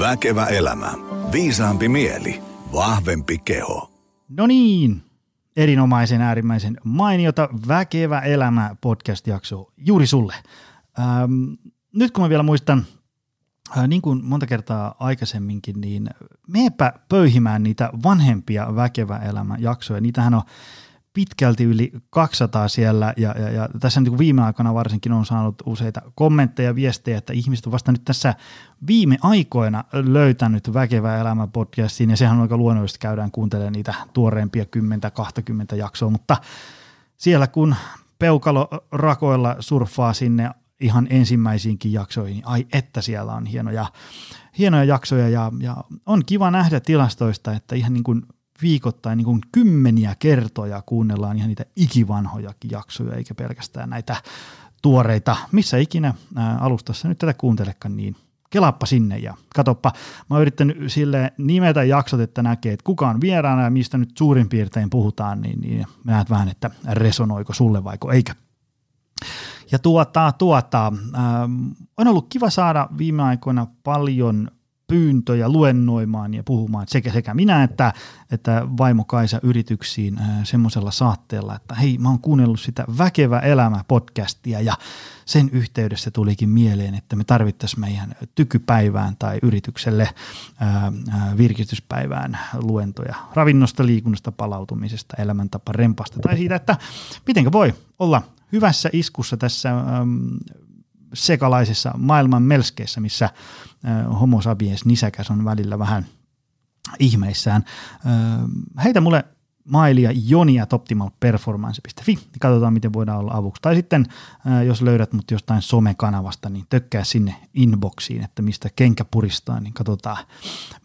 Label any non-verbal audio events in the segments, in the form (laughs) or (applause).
Väkevä elämä. Viisaampi mieli. Vahvempi keho. No niin, erinomaisen äärimmäisen mainiota Väkevä elämä podcast-jakso juuri sulle. Ähm, nyt kun mä vielä muistan, niin kuin monta kertaa aikaisemminkin, niin meepä pöyhimään niitä vanhempia Väkevä elämä jaksoja. Niitähän on pitkälti yli 200 siellä ja, ja, ja tässä niin viime aikoina varsinkin on saanut useita kommentteja ja viestejä, että ihmiset on vasta nyt tässä viime aikoina löytänyt Väkevä elämä podcastiin ja sehän on aika luonnollisesti käydään kuuntelemaan niitä tuoreempia 10-20 jaksoa, mutta siellä kun peukalo rakoilla surffaa sinne ihan ensimmäisiinkin jaksoihin, niin ai että siellä on hienoja, hienoja jaksoja ja, ja on kiva nähdä tilastoista, että ihan niin kuin viikoittain niin kuin kymmeniä kertoja kuunnellaan ihan niitä ikivanhojakin jaksoja, eikä pelkästään näitä tuoreita, missä ikinä ää, alustassa nyt tätä kuuntelekaan, niin kelappa sinne ja katoppa, mä oon yrittänyt sille nimetä jaksot, että näkee, että kuka on vieraana ja mistä nyt suurin piirtein puhutaan, niin, niin näet vähän, että resonoiko sulle vaiko eikä. Ja tuota, tuota, ähm, on ollut kiva saada viime aikoina paljon pyyntöjä luennoimaan ja puhumaan sekä, sekä minä että, että vaimo Kaisa yrityksiin äh, semmoisella saatteella, että hei mä oon kuunnellut sitä Väkevä elämä podcastia ja sen yhteydessä tulikin mieleen, että me tarvittaisiin meidän tykypäivään tai yritykselle ää, äh, äh, virkistyspäivään luentoja ravinnosta, liikunnasta, palautumisesta, elämäntapa rempasta tai siitä, että mitenkä voi olla hyvässä iskussa tässä äm, sekalaisessa maailman melskeessä, missä homo sapiens nisäkäs on välillä vähän ihmeissään. Heitä mulle mailia jonia optimalperformance.fi, katsotaan miten voidaan olla avuksi. Tai sitten jos löydät mut jostain somekanavasta, niin tökkää sinne inboxiin, että mistä kenkä puristaa, niin katsotaan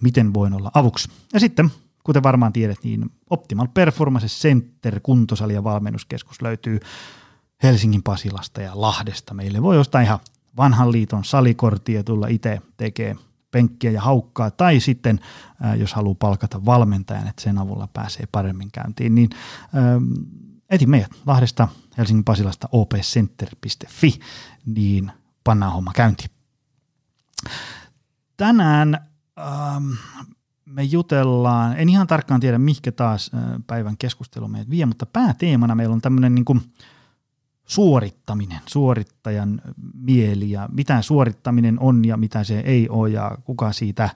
miten voin olla avuksi. Ja sitten kuten varmaan tiedät, niin Optimal Performance Center kuntosali ja valmennuskeskus löytyy Helsingin Pasilasta ja Lahdesta. Meille voi ostaa ihan vanhan liiton salikorttia tulla itse tekee penkkiä ja haukkaa, tai sitten jos haluaa palkata valmentajan, että sen avulla pääsee paremmin käyntiin, niin eti meidät Lahdesta, Helsingin Pasilasta opcenter.fi, niin pannaan homma käyntiin. Tänään ähm, me jutellaan, en ihan tarkkaan tiedä, mihinkä taas äh, päivän keskustelu meidät vie, mutta pääteemana meillä on tämmöinen niin kuin – suorittaminen, suorittajan mieli ja mitä suorittaminen on ja mitä se ei ole ja kuka siitä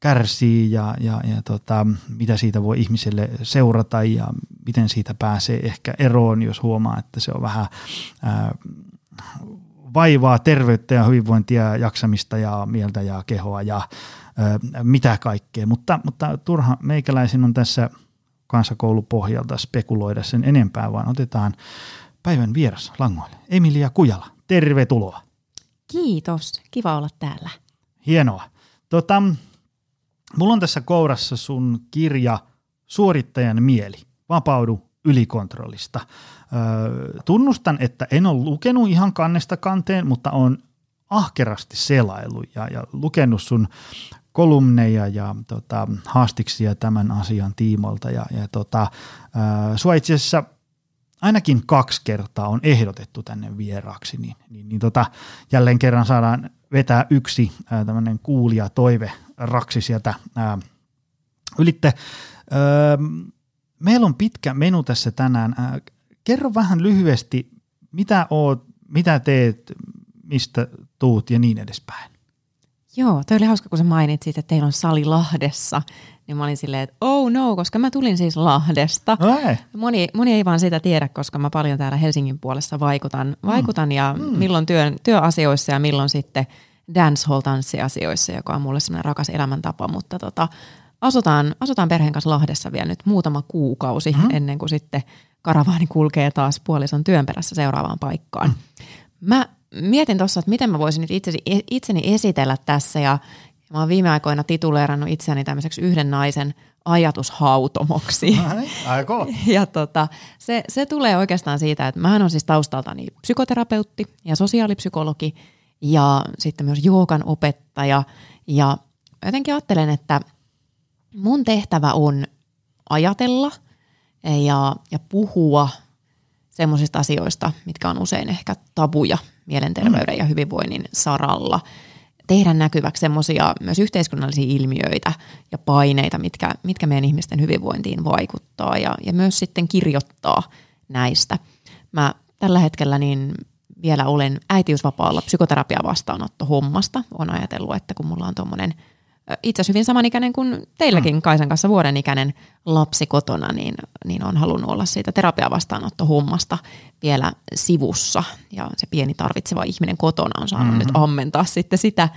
kärsii ja, ja, ja tota, mitä siitä voi ihmiselle seurata ja miten siitä pääsee ehkä eroon, jos huomaa, että se on vähän ää, vaivaa terveyttä ja hyvinvointia, jaksamista ja mieltä ja kehoa ja ää, mitä kaikkea. Mutta, mutta turha meikäläisin on tässä kansakoulupohjalta spekuloida sen enempää, vaan otetaan päivän vieras langoille. Emilia Kujala, tervetuloa. Kiitos, kiva olla täällä. Hienoa. Tota, mulla on tässä kourassa sun kirja Suorittajan mieli, vapaudu ylikontrollista. Öö, tunnustan, että en ole lukenut ihan kannesta kanteen, mutta on ahkerasti selailu ja, ja lukenut sun kolumneja ja tota, haastiksia tämän asian tiimoilta. Ja, ja tota, öö, sua itse asiassa ainakin kaksi kertaa on ehdotettu tänne vieraaksi, niin, niin, niin tota, jälleen kerran saadaan vetää yksi ää, tämmöinen kuulija toive raksi sieltä ää, ylitte. Öö, meillä on pitkä menu tässä tänään. Ää, kerro vähän lyhyesti, mitä oot, mitä teet, mistä tuut ja niin edespäin. Joo, toi oli hauska, kun sä mainitsit, että teillä on sali Lahdessa. Niin mä olin silleen, että oh no, koska mä tulin siis Lahdesta. Moni, moni ei vaan sitä tiedä, koska mä paljon täällä Helsingin puolessa vaikutan, mm. vaikutan ja mm. milloin työn, työasioissa ja milloin sitten dancehall-tanssiasioissa, joka on mulle semmoinen rakas elämäntapa, mutta tota, asutaan, asutaan perheen kanssa Lahdessa vielä nyt muutama kuukausi mm. ennen kuin sitten karavaani kulkee taas puolison työn perässä seuraavaan paikkaan. Mm. Mä mietin tuossa, että miten mä voisin nyt itseni, itseni esitellä tässä ja Mä oon viime aikoina tituleerannut itseäni tämmöiseksi yhden naisen ajatushautomoksi. Aiko. (laughs) ja tota, se, se tulee oikeastaan siitä, että mä on siis taustaltani psykoterapeutti ja sosiaalipsykologi ja sitten myös juokan opettaja. Ja jotenkin ajattelen, että mun tehtävä on ajatella ja, ja puhua semmoisista asioista, mitkä on usein ehkä tabuja mielenterveyden mm. ja hyvinvoinnin saralla – tehdä näkyväksi semmoisia myös yhteiskunnallisia ilmiöitä ja paineita, mitkä, mitkä meidän ihmisten hyvinvointiin vaikuttaa ja, ja myös sitten kirjoittaa näistä. Mä tällä hetkellä niin vielä olen äitiysvapaalla psykoterapia vastaanotto hommasta. Olen ajatellut, että kun mulla on tuommoinen – itse asiassa hyvin samanikäinen kuin teilläkin mm. Kaisan kanssa vuoden ikäinen lapsi kotona, niin, niin on halunnut olla siitä terapiavastaanottohommasta vielä sivussa. Ja se pieni tarvitseva ihminen kotona on saanut mm-hmm. nyt ammentaa sitten sitä,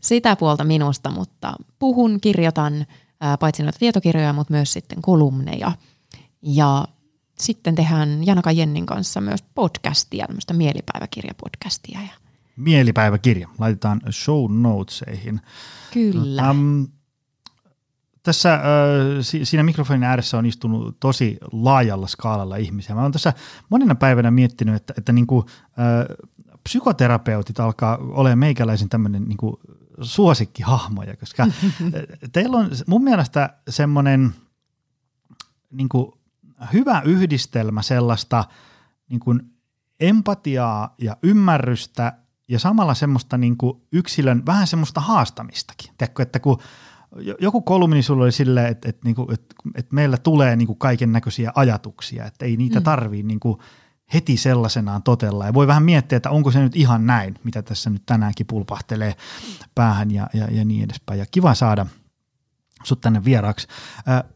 sitä puolta minusta, mutta puhun, kirjoitan ää, paitsi noita tietokirjoja, mutta myös sitten kolumneja. Ja sitten tehdään Janaka Jennin kanssa myös podcastia, tämmöistä mielipäiväkirjapodcastia. Ja mielipäiväkirja. Laitetaan show notesihin. Kyllä. Um, tässä äh, siinä mikrofonin ääressä on istunut tosi laajalla skaalalla ihmisiä. Mä oon tässä monena päivänä miettinyt, että, että niinku, äh, psykoterapeutit alkaa olemaan meikäläisen tämmöinen niinku suosikkihahmoja, koska (laughs) teillä on mun mielestä semmoinen niinku, hyvä yhdistelmä sellaista niinku, empatiaa ja ymmärrystä ja samalla semmoista niin kuin yksilön vähän semmoista haastamistakin. Tiedätkö, että kun joku kolumni sulla oli silleen, että, että, niin kuin, että, että meillä tulee niin kaiken näköisiä ajatuksia, että ei niitä mm. tarvii niin kuin heti sellaisenaan totella. Ja voi vähän miettiä, että onko se nyt ihan näin, mitä tässä nyt tänäänkin pulpahtelee päähän ja, ja, ja niin edespäin. Ja kiva saada sut tänne vieraaksi.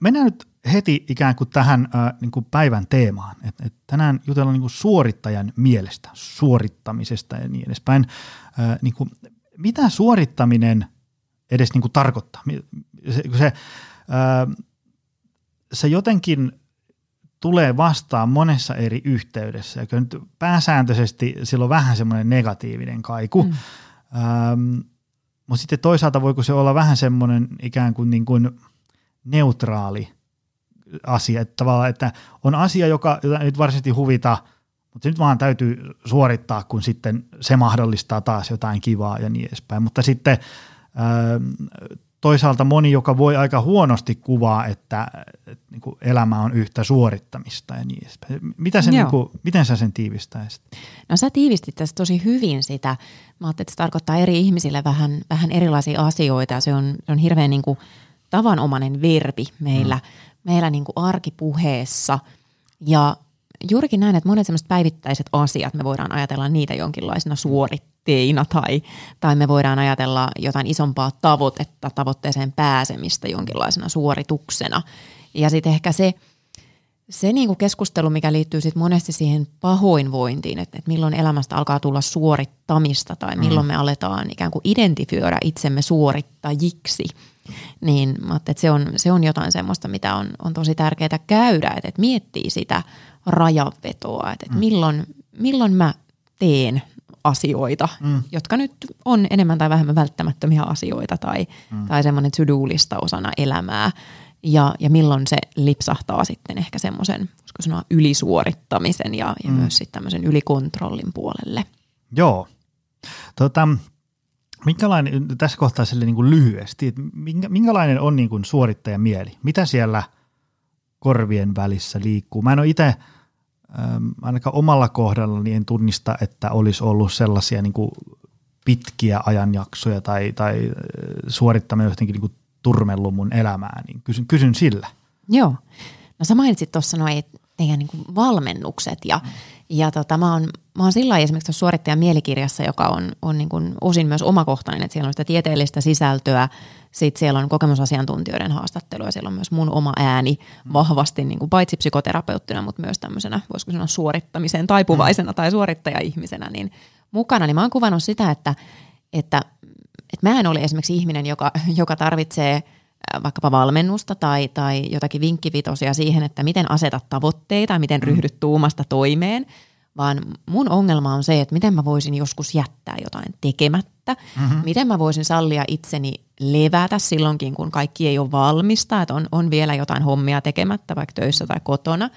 Mennään nyt heti ikään kuin tähän äh, niin kuin päivän teemaan. Et, et tänään jutellaan niin kuin suorittajan mielestä, suorittamisesta ja niin edespäin. Niin kuin, mitä suorittaminen edes niin kuin tarkoittaa? Se, se, se jotenkin tulee vastaan monessa eri yhteydessä. Ja nyt pääsääntöisesti sillä on vähän semmoinen negatiivinen kaiku. Mm. Ähm, mutta sitten toisaalta voiko se olla vähän semmoinen ikään kuin, niin kuin neutraali – asia, että tavallaan, että on asia, joka nyt varsinaisesti huvita, mutta se nyt vaan täytyy suorittaa, kun sitten se mahdollistaa taas jotain kivaa ja niin edespäin. Mutta sitten toisaalta moni, joka voi aika huonosti kuvaa, että, että niin kuin elämä on yhtä suorittamista ja niin edespäin. Mitä sen, niin kuin, miten sä sen tiivistäisit? No sä tiivistit tässä tosi hyvin sitä. Mä ajattelin, että se tarkoittaa eri ihmisille vähän, vähän erilaisia asioita. Se on, se on hirveän niin kuin tavanomainen verbi meillä. Mm meillä niin kuin arkipuheessa. Ja juurikin näin, että monet sellaiset päivittäiset asiat, me voidaan ajatella niitä jonkinlaisena suoritteina tai, tai me voidaan ajatella jotain isompaa tavoitetta, tavoitteeseen pääsemistä jonkinlaisena suorituksena. Ja sitten ehkä se, se niin kuin keskustelu, mikä liittyy sit monesti siihen pahoinvointiin, että, että milloin elämästä alkaa tulla suorittamista tai milloin mm. me aletaan ikään kuin identifioida itsemme suorittajiksi – niin mä että se on, se on jotain semmoista, mitä on, on tosi tärkeää käydä, että, että miettii sitä rajavetoa, että, että mm. milloin, milloin mä teen asioita, mm. jotka nyt on enemmän tai vähemmän välttämättömiä asioita tai, mm. tai semmoinen to-do-lista osana elämää ja, ja milloin se lipsahtaa sitten ehkä semmoisen, voisiko sanoa ylisuorittamisen ja, ja mm. myös sitten tämmöisen ylikontrollin puolelle. Joo. Tota, Minkälainen, tässä kohtaa sille niin kuin lyhyesti, että minkälainen on niin kuin suorittajan mieli? Mitä siellä korvien välissä liikkuu? Mä en ole itse, ähm, ainakaan omalla kohdalla, niin en tunnista, että olisi ollut sellaisia niin kuin pitkiä ajanjaksoja tai, tai suorittaminen jotenkin niin kuin turmellut mun elämää, niin kysyn, kysyn sillä. Joo. No sä mainitsit tuossa noin teidän niin valmennukset ja, mm. Ja tota, mä oon mä oon sillä esimerkiksi tuossa suorittajan mielikirjassa, joka on, on niin kuin osin myös omakohtainen, että siellä on sitä tieteellistä sisältöä, sitten siellä on kokemusasiantuntijoiden haastattelua, siellä on myös mun oma ääni vahvasti niin kuin paitsi psykoterapeuttina, mutta myös tämmöisenä, voisiko sanoa suorittamiseen taipuvaisena tai suorittaja-ihmisenä, niin mukana, niin mä oon kuvannut sitä, että, että, että mä en ole esimerkiksi ihminen, joka, joka tarvitsee vaikkapa valmennusta tai, tai jotakin vinkkivitosia siihen, että miten asetat tavoitteita, miten mm. ryhdyt tuumasta toimeen – vaan mun ongelma on se, että miten mä voisin joskus jättää jotain tekemättä, mm-hmm. miten mä voisin sallia itseni levätä silloinkin, kun kaikki ei ole valmista, että on, on vielä jotain hommia tekemättä vaikka töissä tai kotona.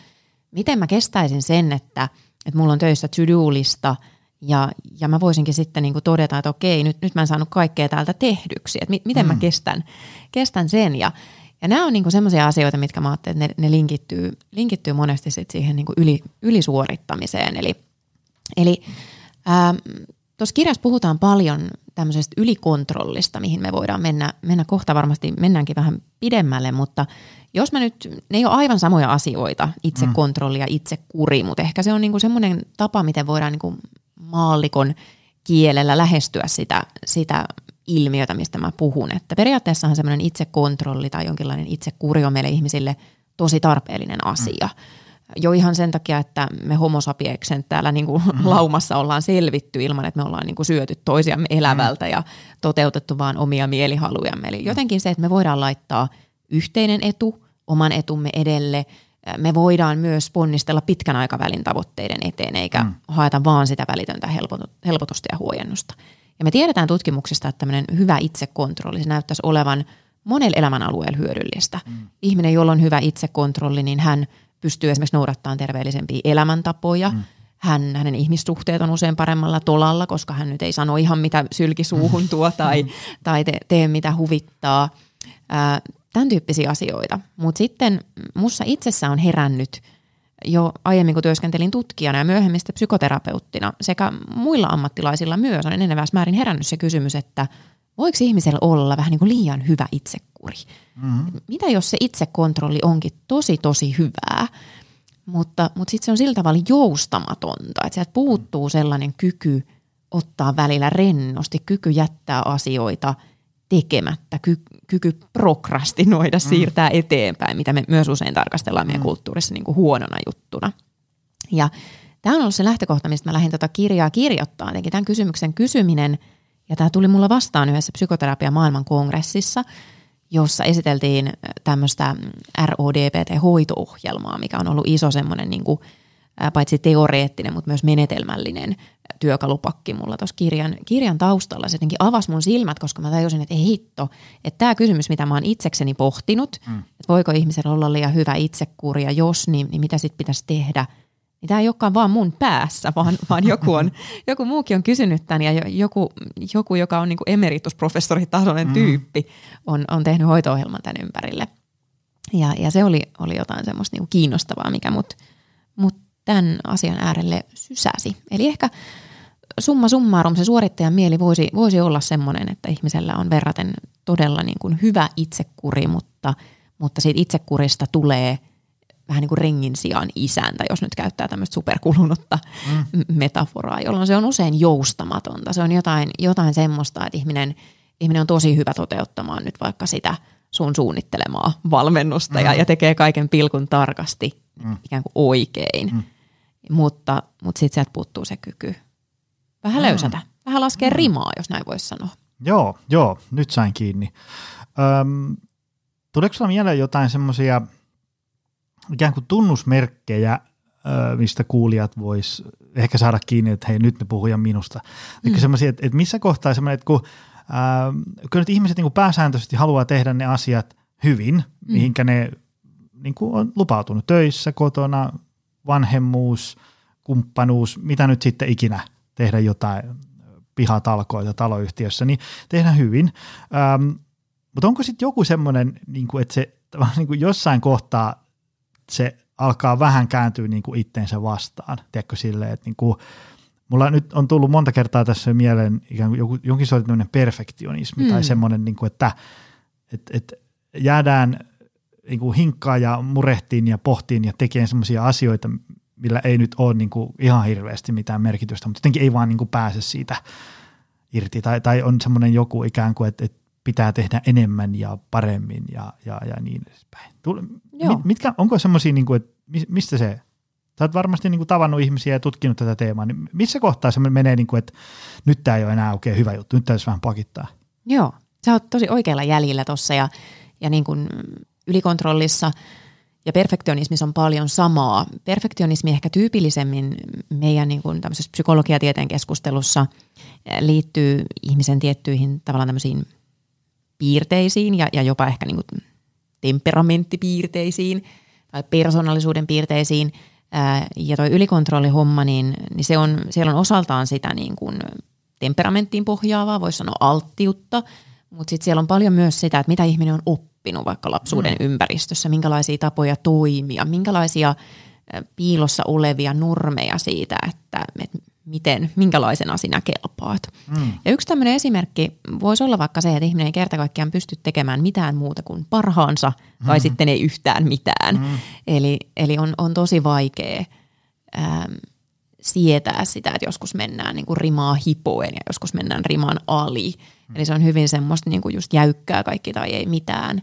Miten mä kestäisin sen, että, että mulla on töissä to-do-lista ja, ja mä voisinkin sitten niin kuin todeta, että okei, nyt, nyt mä en saanut kaikkea täältä tehdyksi, että mi, miten mm. mä kestän, kestän sen ja – ja nämä on niinku semmoisia asioita, mitkä mä ajattelin, että ne, ne linkittyy, linkittyy monesti sit siihen niinku yli, ylisuorittamiseen. Eli, eli tuossa kirjassa puhutaan paljon tämmöisestä ylikontrollista, mihin me voidaan mennä, mennä kohta varmasti, mennäänkin vähän pidemmälle, mutta jos mä nyt, ne ei ole aivan samoja asioita, itse mm. ja itse kuri, mutta ehkä se on niinku semmoinen tapa, miten voidaan niinku maallikon kielellä lähestyä sitä, sitä ilmiötä, mistä mä puhun. Että periaatteessahan semmoinen itsekontrolli tai jonkinlainen itsekuri on meille ihmisille tosi tarpeellinen asia. Mm. Jo ihan sen takia, että me homo sapieksen täällä niin kuin mm. laumassa ollaan selvitty ilman, että me ollaan niin kuin syöty toisiamme elävältä mm. ja toteutettu vaan omia mielihalujamme. Eli jotenkin se, että me voidaan laittaa yhteinen etu oman etumme edelle – me voidaan myös ponnistella pitkän aikavälin tavoitteiden eteen, eikä mm. haeta vaan sitä välitöntä helpotusta ja huojennusta. Ja me tiedetään tutkimuksista, että tämmöinen hyvä itsekontrolli, se näyttäisi olevan monella elämänalueella hyödyllistä. Mm. Ihminen, jolla on hyvä itsekontrolli, niin hän pystyy esimerkiksi noudattamaan terveellisempiä elämäntapoja. Mm. Hän, hänen ihmissuhteet on usein paremmalla tolalla, koska hän nyt ei sano ihan mitä sylkisuuhun mm. tuo tai, mm. tai te, tee mitä huvittaa. Ää, tämän tyyppisiä asioita. Mutta sitten mussa itsessä on herännyt jo aiemmin, kun työskentelin tutkijana ja myöhemmin sitten psykoterapeuttina sekä muilla ammattilaisilla myös on enenevässä määrin herännyt se kysymys, että voiko ihmisellä olla vähän niin kuin liian hyvä itsekuri? Mm-hmm. Mitä jos se itsekontrolli onkin tosi tosi hyvää, mutta, mutta sitten se on sillä tavalla joustamatonta, että sieltä puuttuu sellainen kyky ottaa välillä rennosti, kyky jättää asioita – tekemättä, ky- kyky prokrastinoida, mm. siirtää eteenpäin, mitä me myös usein tarkastellaan meidän mm. kulttuurissa niin kuin huonona juttuna. Ja tämä on ollut se lähtökohta, mistä mä lähdin tätä tota kirjaa kirjoittamaan. Eli tämän kysymyksen kysyminen, ja tämä tuli mulla vastaan yhdessä psykoterapia maailman kongressissa, jossa esiteltiin tämmöistä RODPT-hoito-ohjelmaa, mikä on ollut iso semmoinen niin kuin, paitsi teoreettinen, mutta myös menetelmällinen työkalupakki mulla tuossa kirjan, kirjan taustalla. Se jotenkin avasi mun silmät, koska mä tajusin, että ei hitto, että tämä kysymys, mitä mä oon itsekseni pohtinut, mm. että voiko ihmisellä olla liian hyvä itsekuri ja jos, niin, niin mitä sitten pitäisi tehdä, niin tämä ei olekaan vaan mun päässä, vaan, (laughs) vaan joku, on, joku muukin on kysynyt tämän ja joku, joku joka on niin kuin emeritusprofessoritasoinen mm. tyyppi, on, on tehnyt hoito-ohjelman tämän ympärille. Ja, ja se oli, oli jotain semmoista niin kuin kiinnostavaa, mikä mut, mut tämän asian äärelle sysäsi. Eli ehkä summa summarum se suorittajan mieli voisi, voisi olla semmoinen, että ihmisellä on verraten todella niin kuin hyvä itsekuri, mutta, mutta siitä itsekurista tulee vähän niin kuin rengin sijaan isäntä, jos nyt käyttää tämmöistä superkulunutta mm. metaforaa, jolloin se on usein joustamatonta. Se on jotain, jotain semmoista, että ihminen, ihminen on tosi hyvä toteuttamaan nyt vaikka sitä sun suunnittelemaa valmennusta mm. ja, ja tekee kaiken pilkun tarkasti mm. ikään kuin oikein. Mm mutta, mutta sitten sieltä puuttuu se kyky vähän mm. löysätä, vähän laskea mm. rimaa, jos näin voisi sanoa. Joo, joo, nyt sain kiinni. Öm, tuleeko sinulla mieleen jotain semmoisia ikään kuin tunnusmerkkejä, mistä kuulijat vois ehkä saada kiinni, että hei nyt me puhujan minusta. Mm. Eli semmoisia, että, että missä kohtaa semmoinen, että kun, ää, kun nyt ihmiset niin kuin pääsääntöisesti haluaa tehdä ne asiat hyvin, mm. mihinkä ne niin kuin on lupautunut töissä, kotona, vanhemmuus, kumppanuus, mitä nyt sitten ikinä tehdä jotain pihatalkoita taloyhtiössä, niin tehdään hyvin. Ähm, mutta onko sitten joku semmoinen, niin että se niin kuin jossain kohtaa se alkaa vähän kääntyä niin kuin itteensä vastaan, tiedätkö silleen, että niin kuin, mulla nyt on tullut monta kertaa tässä mieleen ikään kuin joku, jonkin sortin perfektionismi mm. tai semmoinen, niin kuin, että et, et jäädään niin kuin hinkkaa ja murehtiin ja pohtiin ja tekee semmoisia asioita, millä ei nyt ole niin kuin ihan hirveästi mitään merkitystä, mutta jotenkin ei vaan niin kuin pääse siitä irti. Tai, tai on semmoinen joku ikään kuin, että, että pitää tehdä enemmän ja paremmin ja, ja, ja niin edespäin. Mit, mitkä, onko semmoisia, niin kuin, että mistä se, sä oot varmasti niin kuin tavannut ihmisiä ja tutkinut tätä teemaa, niin missä kohtaa se menee, niin kuin, että nyt tämä ei ole enää oikein hyvä juttu, nyt täytyisi vähän pakittaa? Joo, sä oot tosi oikealla jäljellä tuossa ja, ja niin kuin ylikontrollissa ja perfektionismissa on paljon samaa. Perfektionismi ehkä tyypillisemmin meidän niin kuin tämmöisessä psykologiatieteen keskustelussa liittyy ihmisen tiettyihin tavallaan tämmöisiin piirteisiin ja, ja jopa ehkä niin kuin temperamenttipiirteisiin tai persoonallisuuden piirteisiin. Ja tuo ylikontrollihomma, niin, niin se on, siellä on osaltaan sitä niin kuin temperamenttiin pohjaavaa, voisi sanoa alttiutta, mutta sitten siellä on paljon myös sitä, että mitä ihminen on oppinut oppinut vaikka lapsuuden mm. ympäristössä, minkälaisia tapoja toimia, minkälaisia piilossa olevia normeja siitä, että, että miten, minkälaisena sinä kelpaat. Mm. Ja yksi tämmöinen esimerkki voisi olla vaikka se, että ihminen ei kerta kaikkiaan pysty tekemään mitään muuta kuin parhaansa, mm. tai sitten ei yhtään mitään. Mm. Eli, eli on, on tosi vaikea ähm, sietää sitä, että joskus mennään niin kuin rimaa hipoen ja joskus mennään riman ali. Mm. Eli se on hyvin semmoista niin kuin just jäykkää kaikki tai ei mitään.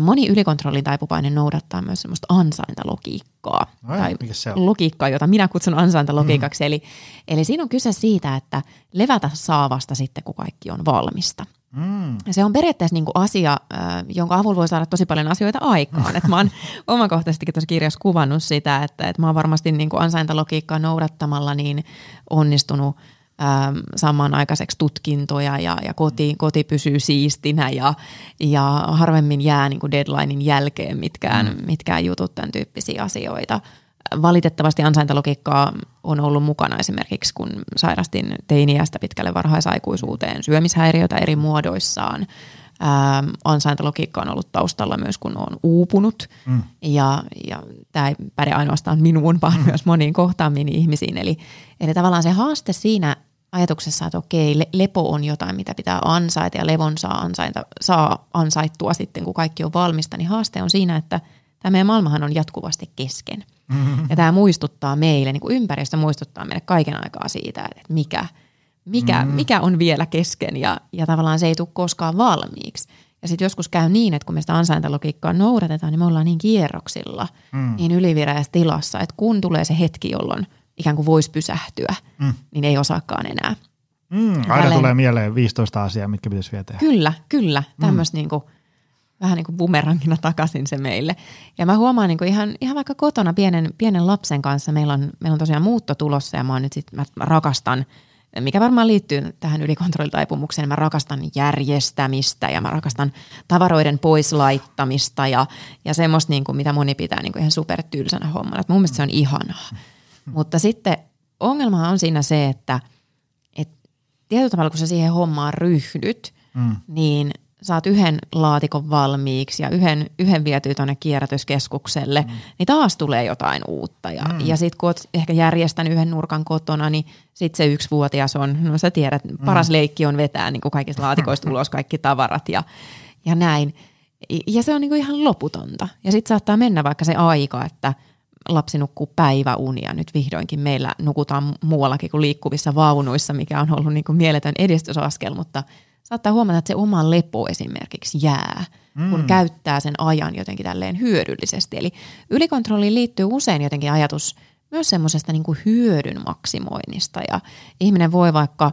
Moni ylikontrollin taipuvainen noudattaa myös semmoista ansaintalogiikkaa. Ai, tai se on? logiikkaa, jota minä kutsun ansaintalogiikaksi. Mm. Eli, eli siinä on kyse siitä, että levätä saa vasta sitten, kun kaikki on valmista. Mm. Se on periaatteessa niin kuin asia, jonka avulla voi saada tosi paljon asioita aikaan. Et mä oon (laughs) omakohtaisestikin tuossa kirjassa kuvannut sitä, että, että mä oon varmasti niin kuin ansaintalogiikkaa noudattamalla niin onnistunut – ähm, saamaan aikaiseksi tutkintoja ja, ja koti, koti pysyy siistinä ja, ja harvemmin jää niin kuin deadlinein jälkeen mitkään, mm. mitkään jutut, tämän tyyppisiä asioita. Valitettavasti ansaintalogiikkaa on ollut mukana esimerkiksi, kun sairastin teiniästä pitkälle varhaisaikuisuuteen syömishäiriöitä eri muodoissaan. Ähm, ansaintalogiikka on ollut taustalla myös, kun on uupunut. Mm. Ja, ja tämä ei päde ainoastaan minuun, vaan mm. myös moniin kohtaamiin ihmisiin. Eli, eli tavallaan se haaste siinä ajatuksessa, että okei, lepo on jotain, mitä pitää ansaita ja levon saa, ansaita, saa ansaittua sitten, kun kaikki on valmista, niin haaste on siinä, että tämä meidän maailmahan on jatkuvasti kesken. Mm-hmm. Ja tämä muistuttaa meille, niin kuin ympäristö muistuttaa meille kaiken aikaa siitä, että mikä, mikä, mm-hmm. mikä on vielä kesken ja, ja tavallaan se ei tule koskaan valmiiksi. Ja sitten joskus käy niin, että kun me sitä ansaintalogiikkaa noudatetaan, niin me ollaan niin kierroksilla, mm. niin ylivireässä tilassa, että kun tulee se hetki, jolloin – ikään kuin voisi pysähtyä, mm. niin ei osaakaan enää. Mm, aina Tälleen, tulee mieleen 15 asiaa, mitkä pitäisi vielä tehdä. Kyllä, kyllä. Tämmöistä mm. niin kuin, vähän niin kuin bumerangina takaisin se meille. Ja mä huomaan niin kuin ihan, ihan vaikka kotona pienen, pienen lapsen kanssa, meillä on, meillä on tosiaan muutto tulossa ja mä, nyt sit, mä rakastan, mikä varmaan liittyy tähän ylikontrollitaipumukseen, mä rakastan järjestämistä ja mä rakastan tavaroiden poislaittamista ja, ja semmoista, niin kuin, mitä moni pitää niin kuin ihan supertylsänä hommana. Et mun mielestä se on ihanaa. Mutta sitten ongelma on siinä se, että et tietyllä tavalla kun sä siihen hommaan ryhdyt, mm. niin saat yhden laatikon valmiiksi ja yhden, yhden vietyy tuonne kierrätyskeskukselle, mm. niin taas tulee jotain uutta. Ja, mm. ja sitten kun oot ehkä järjestänyt yhden nurkan kotona, niin sitten se yksivuotias on, no sä tiedät, paras mm. leikki on vetää niin kuin kaikista laatikoista (laughs) ulos kaikki tavarat ja, ja näin. Ja se on niin kuin ihan loputonta. Ja sitten saattaa mennä vaikka se aika, että – lapsi nukkuu päiväunia. Nyt vihdoinkin meillä nukutaan muuallakin kuin liikkuvissa vaunuissa, mikä on ollut niin kuin mieletön edistysaskel, mutta saattaa huomata, että se oma lepo esimerkiksi jää, mm. kun käyttää sen ajan jotenkin tälleen hyödyllisesti. Eli ylikontrolliin liittyy usein jotenkin ajatus myös semmoisesta niin hyödyn maksimoinnista ja ihminen voi vaikka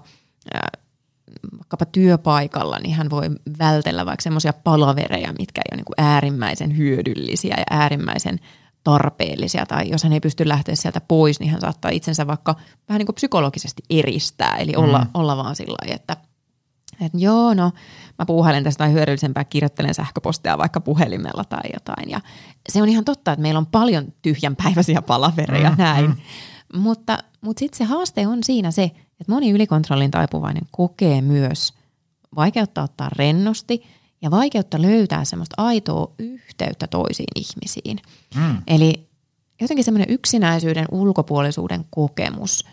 vaikkapa työpaikalla, niin hän voi vältellä vaikka semmoisia palavereja, mitkä ei ole niin kuin äärimmäisen hyödyllisiä ja äärimmäisen tarpeellisia tai jos hän ei pysty lähteä sieltä pois, niin hän saattaa itsensä vaikka vähän niin kuin psykologisesti eristää, eli olla, mm. olla vaan sillä lailla, että että joo, no mä puuhailen tästä tai hyödyllisempää, kirjoittelen sähköpostia vaikka puhelimella tai jotain. Ja se on ihan totta, että meillä on paljon tyhjänpäiväisiä palavereja mm, näin. Mm. Mutta, mutta sitten se haaste on siinä se, että moni ylikontrollin taipuvainen kokee myös vaikeutta ottaa rennosti – ja vaikeutta löytää semmoista aitoa yhteyttä toisiin ihmisiin. Mm. Eli jotenkin semmoinen yksinäisyyden, ulkopuolisuuden kokemus,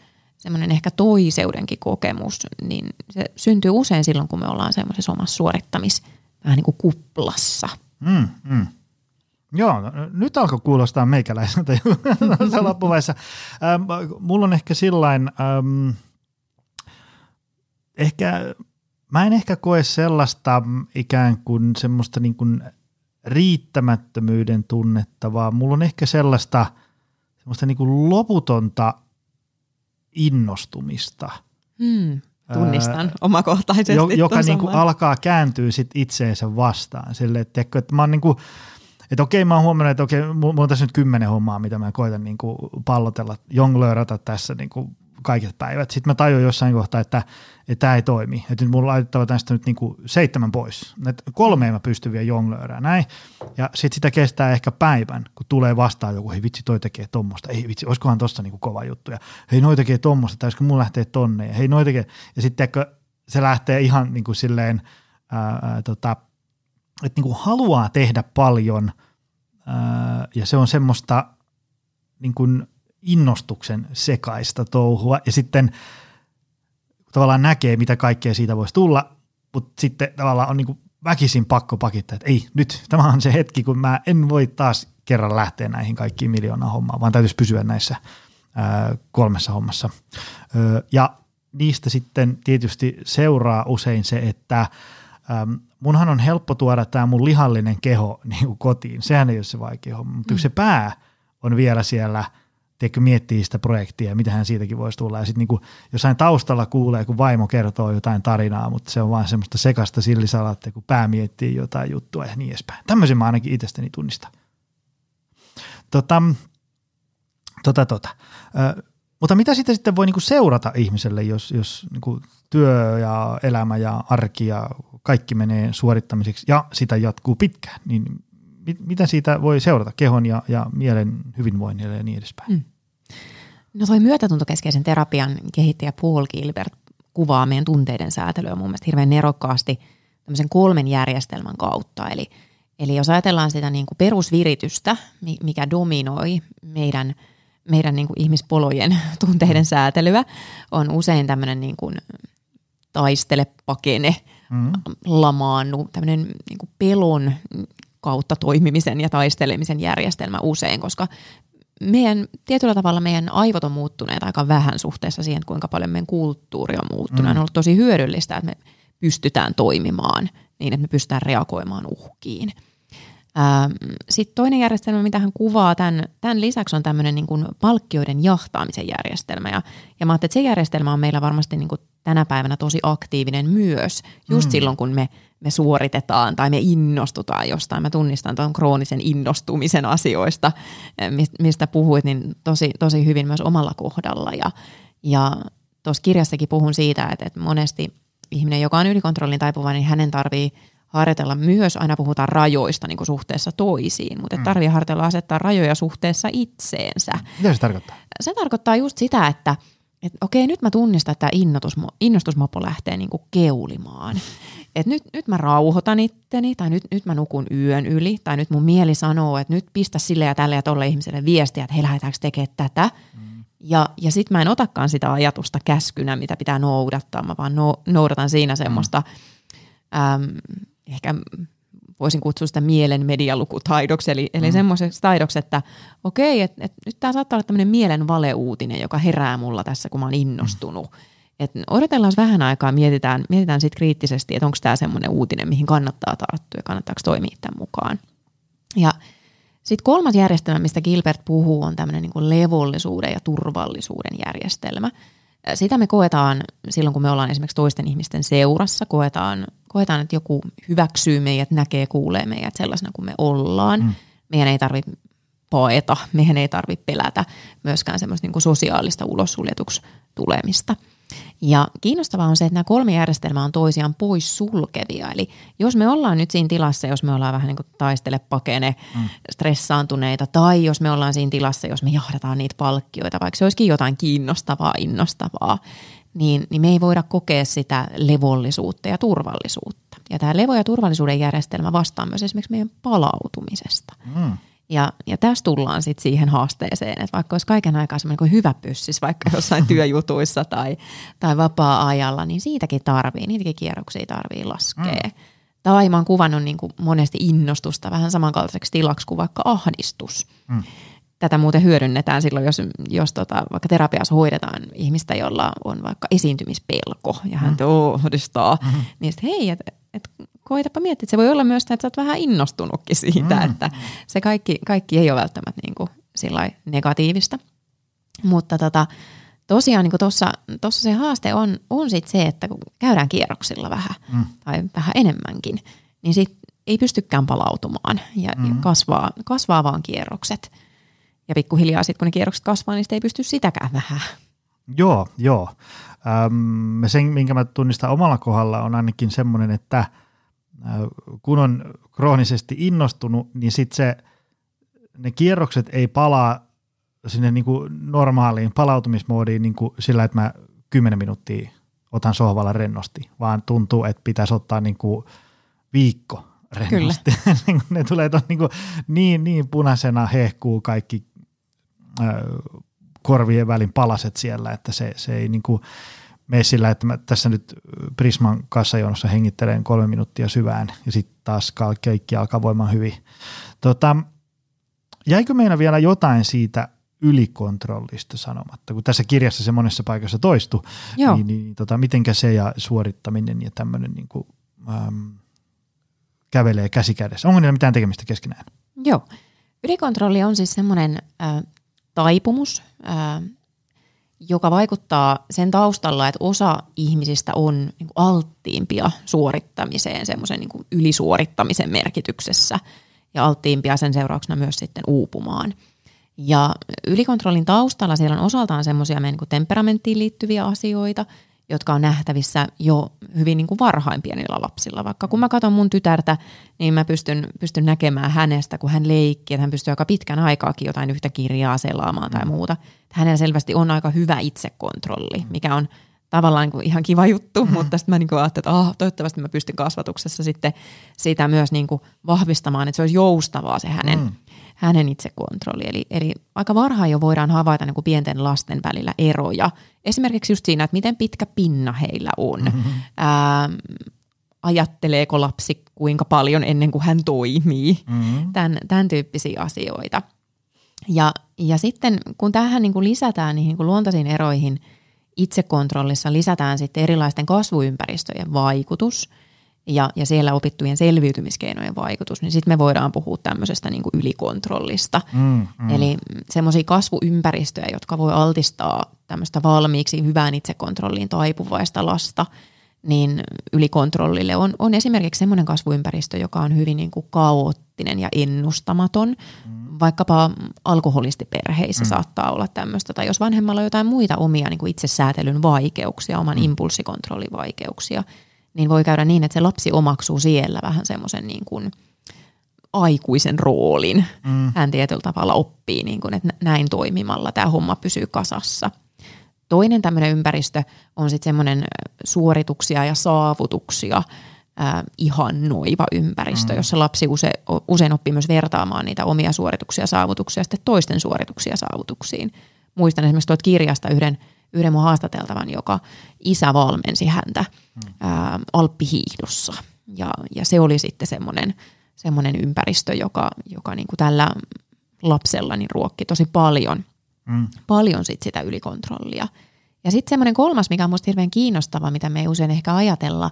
semmoinen ehkä toiseudenkin kokemus, niin se syntyy usein silloin, kun me ollaan semmoisessa omassa suorittamis vähän niin kuin kuplassa. Mm, mm. Joo, no, nyt alkoi kuulostaa meikäläiseltä (laughs) loppuvaiheessa. Ähm, mulla on ehkä sillain, ähm, ehkä mä en ehkä koe sellaista ikään kuin semmoista niin kuin riittämättömyyden tunnetta, vaan mulla on ehkä sellaista semmoista niin kuin loputonta innostumista. Hmm, tunnistan ää, omakohtaisesti. Jo, joka niin kuin alkaa kääntyä sit itseensä vastaan. Sille, että, että mä oon niin kuin, että okei, mä oon huomannut, että okei, mulla on tässä nyt kymmenen hommaa, mitä mä koitan niin kuin pallotella, jonglöörata tässä niin kuin kaiket päivät. Sitten mä tajuin jossain kohtaa, että, tämä ei toimi. Että nyt mulla laitettava tästä nyt niin kuin seitsemän pois. Et kolmeen mä pystyn vielä jonglöörään näin. Ja sitten sitä kestää ehkä päivän, kun tulee vastaan joku, hei vitsi toi tekee tommosta. Ei vitsi, olisikohan tosta niin kuin kova juttu. Ja hei noi tekee tommosta, tai mun lähtee tonne. Ja hei noi tekee. Ja sitten se lähtee ihan niin kuin silleen, ää, ää, tota, että niin kuin haluaa tehdä paljon. Ja se on semmoista niin kuin innostuksen sekaista touhua ja sitten tavallaan näkee, mitä kaikkea siitä voisi tulla, mutta sitten tavallaan on niin kuin väkisin pakko pakittaa, että ei, nyt tämä on se hetki, kun mä en voi taas kerran lähteä näihin kaikkiin miljoonaan hommaan, vaan täytyisi pysyä näissä ää, kolmessa hommassa. Ö, ja niistä sitten tietysti seuraa usein se, että äm, munhan on helppo tuoda tämä mun lihallinen keho (laughs) niin kuin kotiin. Sehän ei ole se vaikea homma, mutta mm. se pää on vielä siellä – tiedätkö, miettii sitä projektia ja hän siitäkin voisi tulla. Ja sitten niin jossain taustalla kuulee, kun vaimo kertoo jotain tarinaa, mutta se on vaan semmoista sekasta sillisalaattia, kun pää miettii jotain juttua ja niin edespäin. Tämmöisen mä ainakin itsestäni tunnistan. Tota, tota, tota. Ö, mutta mitä sitten, sitten voi niinku seurata ihmiselle, jos, jos niinku työ ja elämä ja arki ja kaikki menee suorittamiseksi ja sitä jatkuu pitkään, niin mit, mitä siitä voi seurata kehon ja, ja mielen hyvinvoinnille ja niin edespäin? Mm. No toi myötätuntokeskeisen terapian kehittäjä Paul Gilbert kuvaa meidän tunteiden säätelyä mun mielestä hirveän nerokkaasti tämmöisen kolmen järjestelmän kautta. Eli, eli jos ajatellaan sitä niin kuin perusviritystä, mikä dominoi meidän, meidän niin kuin ihmispolojen (laughs) tunteiden säätelyä, on usein tämmöinen niin kuin taistele, pakene, mm. lamaannu, tämmöinen niin kuin pelon kautta toimimisen ja taistelemisen järjestelmä usein, koska meidän, tietyllä tavalla meidän aivot on muuttuneet aika vähän suhteessa siihen, kuinka paljon meidän kulttuuri on muuttunut. Mm. On ollut tosi hyödyllistä, että me pystytään toimimaan niin, että me pystytään reagoimaan uhkiin. Ähm, Sitten toinen järjestelmä, mitä hän kuvaa tämän, tämän lisäksi, on tämmöinen niin kuin palkkioiden jahtaamisen järjestelmä. Ja, ja mä ajattelin, että se järjestelmä on meillä varmasti niin kuin tänä päivänä tosi aktiivinen myös, just mm. silloin kun me, me suoritetaan tai me innostutaan jostain. Mä tunnistan tuon kroonisen innostumisen asioista, eh, mistä puhuit, niin tosi, tosi hyvin myös omalla kohdalla. Ja, ja tuossa kirjassakin puhun siitä, että, että monesti ihminen, joka on ylikontrollin taipuva, niin hänen tarvii harjoitella myös, aina puhutaan rajoista niin kuin suhteessa toisiin, mutta mm. tarvii harjoitella asettaa rajoja suhteessa itseensä. Mitä se tarkoittaa? Se tarkoittaa just sitä, että – että okei, nyt mä tunnistan, että tämä innostusmopo lähtee niinku keulimaan. Et nyt, nyt mä rauhoitan itteni, tai nyt, nyt mä nukun yön yli, tai nyt mun mieli sanoo, että nyt pistä sille ja tälle ja tolle ihmiselle viestiä, että he lähdetäänkö tekemään tätä. Mm. Ja, ja sitten mä en otakaan sitä ajatusta käskynä, mitä pitää noudattaa, mä vaan no, noudatan siinä semmoista mm. äm, ehkä voisin kutsua sitä mielen medialukutaidoksi, eli, eli mm. semmoiseksi taidoksi, että okei, että et nyt tämä saattaa olla tämmöinen mielen valeuutinen, joka herää mulla tässä, kun mä oon innostunut. Mm. Et odotellaan vähän aikaa, mietitään, mietitään sitten kriittisesti, että onko tämä semmoinen uutinen, mihin kannattaa tarttua ja kannattaako toimia tämän mukaan. Ja sitten kolmas järjestelmä, mistä Gilbert puhuu, on tämmöinen niin levollisuuden ja turvallisuuden järjestelmä – sitä me koetaan silloin, kun me ollaan esimerkiksi toisten ihmisten seurassa, koetaan, koetaan että joku hyväksyy meidät, näkee, kuulee meidät sellaisena kuin me ollaan. Mm. Meidän ei tarvitse paeta, meidän ei tarvitse pelätä myöskään semmoista niin sosiaalista ulossuljetuksi tulemista – ja kiinnostavaa on se, että nämä kolme järjestelmää on toisiaan pois sulkevia. Eli jos me ollaan nyt siinä tilassa, jos me ollaan vähän niin kuin taistele, pakene, mm. stressaantuneita, tai jos me ollaan siinä tilassa, jos me jahdataan niitä palkkioita, vaikka se olisikin jotain kiinnostavaa, innostavaa, niin, niin me ei voida kokea sitä levollisuutta ja turvallisuutta. Ja tämä levo- ja turvallisuuden järjestelmä vastaa myös esimerkiksi meidän palautumisesta. Mm. Ja, ja tässä tullaan sitten siihen haasteeseen, että vaikka olisi kaiken aikaa semmoinen kuin hyvä pyssis, vaikka jossain (laughs) työjutuissa tai, tai vapaa-ajalla, niin siitäkin tarvii, niitäkin kierroksia tarvii laskea. Mm. Tai mä oon kuvannut niin kuin monesti innostusta vähän samankaltaiseksi tilaksi kuin vaikka ahdistus. Mm. Tätä muuten hyödynnetään silloin, jos, jos tota, vaikka terapiassa hoidetaan ihmistä, jolla on vaikka esiintymispelko ja hän mm. ahdistaa, mm-hmm. niin sitten hei, että et koitapa miettiä, että se voi olla myös, että sä oot vähän innostunutkin siitä, mm. että se kaikki, kaikki ei ole välttämättä niin kuin negatiivista. Mutta tota, tosiaan niin tuossa se haaste on, on sit se, että kun käydään kierroksilla vähän mm. tai vähän enemmänkin, niin sit ei pystykään palautumaan ja, mm. ja kasvaa, kasvaa vaan kierrokset. Ja pikkuhiljaa sitten kun ne kierrokset kasvaa, niin ei pysty sitäkään vähän. Joo, joo. Öm, sen, minkä mä tunnistan omalla kohdalla, on ainakin semmoinen, että – kun on kroonisesti innostunut, niin sitten se, ne kierrokset ei palaa sinne niin kuin normaaliin palautumismoodiin niin kuin sillä, että mä kymmenen minuuttia otan sohvalla rennosti, vaan tuntuu, että pitäisi ottaa niin kuin viikko rennosti. (laughs) Niin ne tulee ton niin, kuin niin, niin punaisena hehkuu kaikki korvien välin palaset siellä, että se, se ei niin kuin mene sillä, että mä tässä nyt Prisman kassajonossa hengittelen kolme minuuttia syvään ja sitten taas kaikki alkaa voimaan hyvin. Tota, jäikö meillä vielä jotain siitä ylikontrollista sanomatta, kun tässä kirjassa se monessa paikassa toistuu, Joo. niin, niin tota, mitenkä se ja suorittaminen ja tämmöinen niin kuin, äm, kävelee käsi kädessä. Onko niillä mitään tekemistä keskenään? Joo. Ylikontrolli on siis semmoinen äh, taipumus, äh, joka vaikuttaa sen taustalla, että osa ihmisistä on niin alttiimpia suorittamiseen, semmoisen niin ylisuorittamisen merkityksessä ja alttiimpia sen seurauksena myös sitten uupumaan. Ja ylikontrollin taustalla siellä on osaltaan semmoisia meidän niin temperamenttiin liittyviä asioita – jotka on nähtävissä jo hyvin niin kuin varhain pienillä lapsilla. Vaikka kun mä katson mun tytärtä, niin mä pystyn, pystyn näkemään hänestä, kun hän leikkii, että hän pystyy aika pitkän aikaakin jotain yhtä kirjaa selaamaan tai mm. muuta. Hänellä selvästi on aika hyvä itsekontrolli, mm. mikä on tavallaan niin kuin ihan kiva juttu, mm. mutta sitten mä niin kuin ajattelin, että oh, toivottavasti mä pystyn kasvatuksessa sitten sitä myös niin kuin vahvistamaan, että se olisi joustavaa se hänen mm hänen itsekontrolli. Eli, eli aika varhain jo voidaan havaita niin kuin pienten lasten välillä eroja. Esimerkiksi just siinä, että miten pitkä pinna heillä on. Mm-hmm. Ää, ajatteleeko lapsi kuinka paljon ennen kuin hän toimii. Mm-hmm. Tämän, tämän tyyppisiä asioita. Ja, ja sitten kun tähän niin kuin lisätään niihin niin kuin luontaisiin eroihin itsekontrollissa, lisätään sitten erilaisten kasvuympäristöjen vaikutus – ja, ja siellä opittujen selviytymiskeinojen vaikutus, niin sitten me voidaan puhua tämmöisestä niin kuin ylikontrollista. Mm, mm. Eli semmoisia kasvuympäristöjä, jotka voi altistaa tämmöistä valmiiksi hyvään itsekontrolliin taipuvaista lasta, niin ylikontrollille on, on esimerkiksi semmoinen kasvuympäristö, joka on hyvin niin kuin kaoottinen ja ennustamaton. Mm. Vaikkapa alkoholistiperheissä mm. saattaa olla tämmöistä, tai jos vanhemmalla on jotain muita omia niin kuin itsesäätelyn vaikeuksia, oman mm. impulssikontrollin vaikeuksia – niin voi käydä niin, että se lapsi omaksuu siellä vähän semmoisen niin kuin aikuisen roolin. Mm. Hän tietyllä tavalla oppii, niin kuin, että näin toimimalla tämä homma pysyy kasassa. Toinen tämmöinen ympäristö on sitten semmoinen suorituksia ja saavutuksia äh, ihannoiva ympäristö, mm. jossa lapsi use, usein oppii myös vertaamaan niitä omia suorituksia ja saavutuksia sitten toisten suorituksia ja saavutuksiin. Muistan esimerkiksi tuolta kirjasta yhden, yhden mun haastateltavan, joka isä valmensi häntä – ää, alppihiihdossa. Ja, ja se oli sitten semmoinen, semmoinen ympäristö, joka, joka niin kuin tällä lapsella niin ruokki tosi paljon, mm. paljon sit sitä ylikontrollia. Ja sitten semmoinen kolmas, mikä on minusta hirveän kiinnostava, mitä me ei usein ehkä ajatella,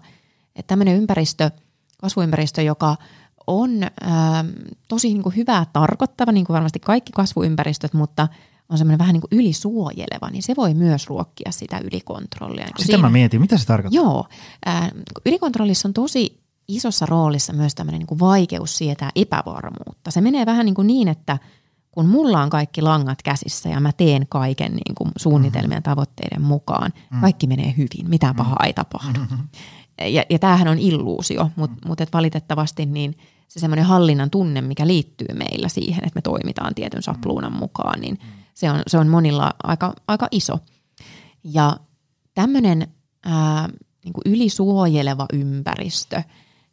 että tämmöinen ympäristö, kasvuympäristö, joka on ää, tosi niin kuin hyvää tarkoittava, niin kuin varmasti kaikki kasvuympäristöt, mutta – on semmoinen vähän niin kuin ylisuojeleva, niin se voi myös ruokkia sitä ylikontrollia. Sitä siinä, mä mietin, mitä se tarkoittaa? Joo, äh, ylikontrollissa on tosi isossa roolissa myös tämmöinen niin kuin vaikeus sietää epävarmuutta. Se menee vähän niin, kuin niin, että kun mulla on kaikki langat käsissä ja mä teen kaiken niin kuin suunnitelmien mm-hmm. tavoitteiden mukaan, mm-hmm. kaikki menee hyvin, mitään pahaa mm-hmm. ei tapahdu. Mm-hmm. Ja, ja tämähän on illuusio, mutta mm-hmm. mut et valitettavasti niin se semmoinen hallinnan tunne, mikä liittyy meillä siihen, että me toimitaan tietyn sapluunan mukaan, niin mm-hmm se on, se on monilla aika, aika iso. Ja tämmöinen niin ylisuojeleva ympäristö,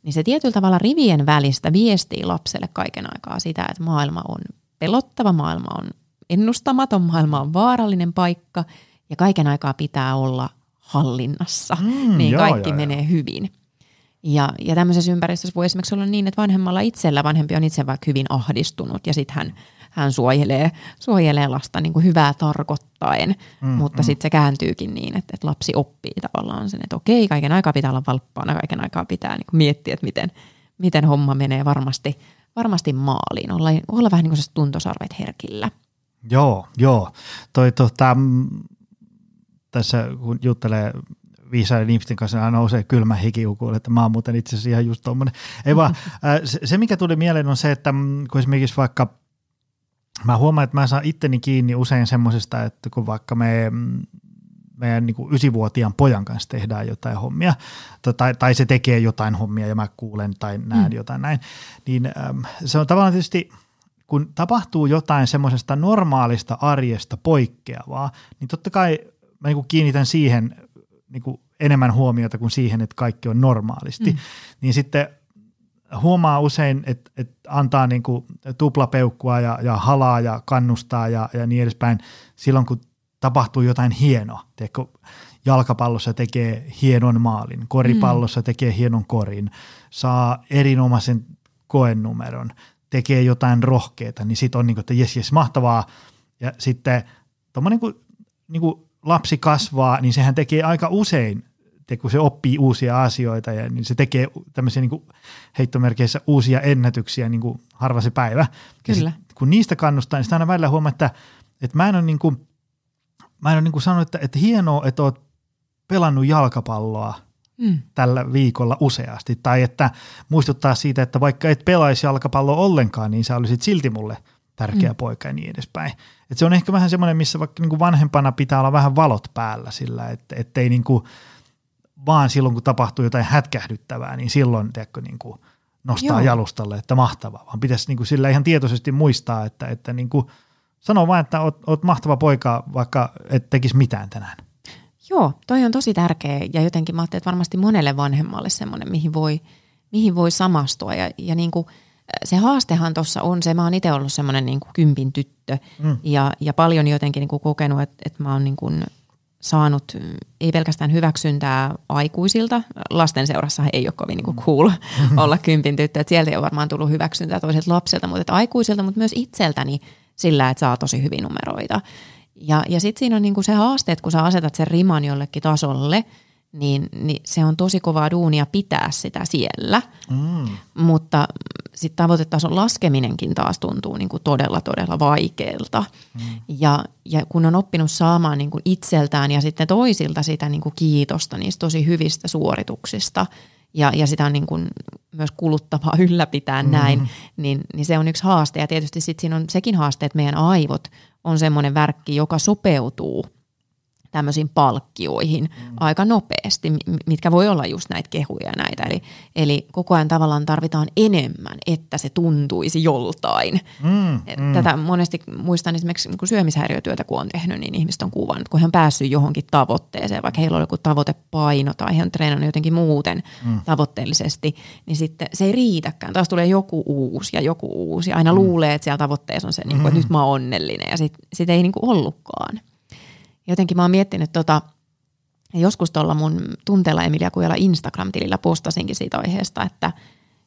niin se tietyllä tavalla rivien välistä viestii lapselle kaiken aikaa sitä, että maailma on pelottava, maailma on ennustamaton, maailma on vaarallinen paikka ja kaiken aikaa pitää olla hallinnassa, mm, (laughs) niin joo, kaikki joo, menee joo. hyvin. Ja, ja tämmöisessä ympäristössä voi esimerkiksi olla niin, että vanhemmalla itsellä, vanhempi on itse vaikka hyvin ahdistunut ja sitten hän hän suojelee, suojelee lasta niin kuin hyvää tarkoittaen, mm, mutta mm. sitten se kääntyykin niin, että, että lapsi oppii tavallaan sen, että okei, kaiken aikaa pitää olla valppaana, kaiken aikaa pitää niin kuin miettiä, että miten, miten homma menee varmasti, varmasti maaliin, olla, olla vähän niin kuin tuntosarvet herkillä. Joo, joo. Toi, tota, tässä kun juttelee viisaiden ihmisten kanssa aina nousee kylmä hiki, kun että mä oon muuten itse asiassa ihan just tommonen. Ei vaan, (laughs) se, se, mikä tuli mieleen on se, että mm, kun esimerkiksi vaikka mä huomaan, että mä saan itteni kiinni usein semmoisesta, että kun vaikka me meidän niin ysivuotiaan pojan kanssa tehdään jotain hommia, tai, tai se tekee jotain hommia ja mä kuulen tai näen mm. jotain näin, niin äm, se on tavallaan tietysti, kun tapahtuu jotain semmoisesta normaalista arjesta poikkeavaa, niin totta kai mä niin kuin kiinnitän siihen niin kuin enemmän huomiota kuin siihen, että kaikki on normaalisti, mm. niin sitten huomaa usein, että, että antaa niin kuin tuplapeukkua ja, ja halaa ja kannustaa ja, ja niin edespäin silloin, kun tapahtuu jotain hienoa. Tiedätkö, jalkapallossa tekee hienon maalin, koripallossa tekee hienon korin, saa erinomaisen koenumeron, tekee jotain rohkeita, niin sitten on niin kuin, että jes, jes, mahtavaa. Ja sitten tuommoinen kun, niin kuin lapsi kasvaa, niin sehän tekee aika usein, kun se oppii uusia asioita, ja niin se tekee tämmöisiä niin kuin heittomerkeissä uusia ennätyksiä niin kuin harva se päivä. Kyllä. Ja sit, kun niistä kannustaa, niin sitä aina välillä huomaa, että, että mä en ole, niin kuin, mä en ole niin kuin sanonut, että, että hienoa, että oot pelannut jalkapalloa mm. tällä viikolla useasti. Tai että muistuttaa siitä, että vaikka et pelaisi jalkapalloa ollenkaan, niin sä olisit silti mulle tärkeä mm. poika ja niin edespäin. Et se on ehkä vähän semmoinen, missä vaikka niin vanhempana pitää olla vähän valot päällä sillä, että ettei niin kuin vaan silloin, kun tapahtuu jotain hätkähdyttävää, niin silloin tiedätkö, niin kuin nostaa Joo. jalustalle, että mahtavaa, vaan pitäisi niin kuin sillä ihan tietoisesti muistaa, että, että niin kuin, sano vain, että oot, oot mahtava poika, vaikka et tekisi mitään tänään. Joo, toi on tosi tärkeä ja jotenkin mä ajattelin, että varmasti monelle vanhemmalle semmoinen, mihin voi, mihin voi samastua ja, ja niin kuin, se haastehan tuossa on se, mä oon itse ollut semmoinen niin kuin kympin tyttö mm. ja, ja paljon jotenkin niin kuin kokenut, että, että mä oon niin kuin saanut ei pelkästään hyväksyntää aikuisilta, lasten seurassa ei ole kovin niin kuin cool olla kympin tyttö, että sieltä ei ole varmaan tullut hyväksyntää toiset lapsilta, mutta että aikuisilta, mutta myös itseltäni sillä, että saa tosi hyvin numeroita. Ja, ja sitten siinä on niinku se haaste, että kun sä asetat sen riman jollekin tasolle, niin, niin se on tosi kovaa duunia pitää sitä siellä. Mm. Mutta sitten tavoitetason laskeminenkin taas tuntuu niinku todella, todella vaikealta. Mm. Ja, ja kun on oppinut saamaan niinku itseltään ja sitten toisilta sitä niinku kiitosta niistä tosi hyvistä suorituksista – ja, ja sitä on niin kuin myös kuluttavaa (laughs) ylläpitää mm. näin, niin, niin se on yksi haaste. Ja tietysti sitten siinä on sekin haaste, että meidän aivot on semmoinen värkki, joka sopeutuu – tämmöisiin palkkioihin mm. aika nopeasti, mitkä voi olla just näitä kehuja ja näitä. Eli, eli koko ajan tavallaan tarvitaan enemmän, että se tuntuisi joltain. Mm, mm. Tätä monesti muistan esimerkiksi kun syömishäiriötyötä, kun on tehnyt, niin ihmiset on kuvannut, kun he on päässyt johonkin tavoitteeseen, vaikka heillä on joku tavoitepaino tai he on treenannut jotenkin muuten mm. tavoitteellisesti, niin sitten se ei riitäkään. Taas tulee joku uusi ja joku uusi. Aina mm. luulee, että siellä tavoitteessa on se, niin kuin, että mm. nyt mä oon onnellinen ja sitten sit ei niin kuin ollutkaan jotenkin mä oon miettinyt tota, joskus tuolla mun tunteella Emilia Kujala Instagram-tilillä postasinkin siitä aiheesta, että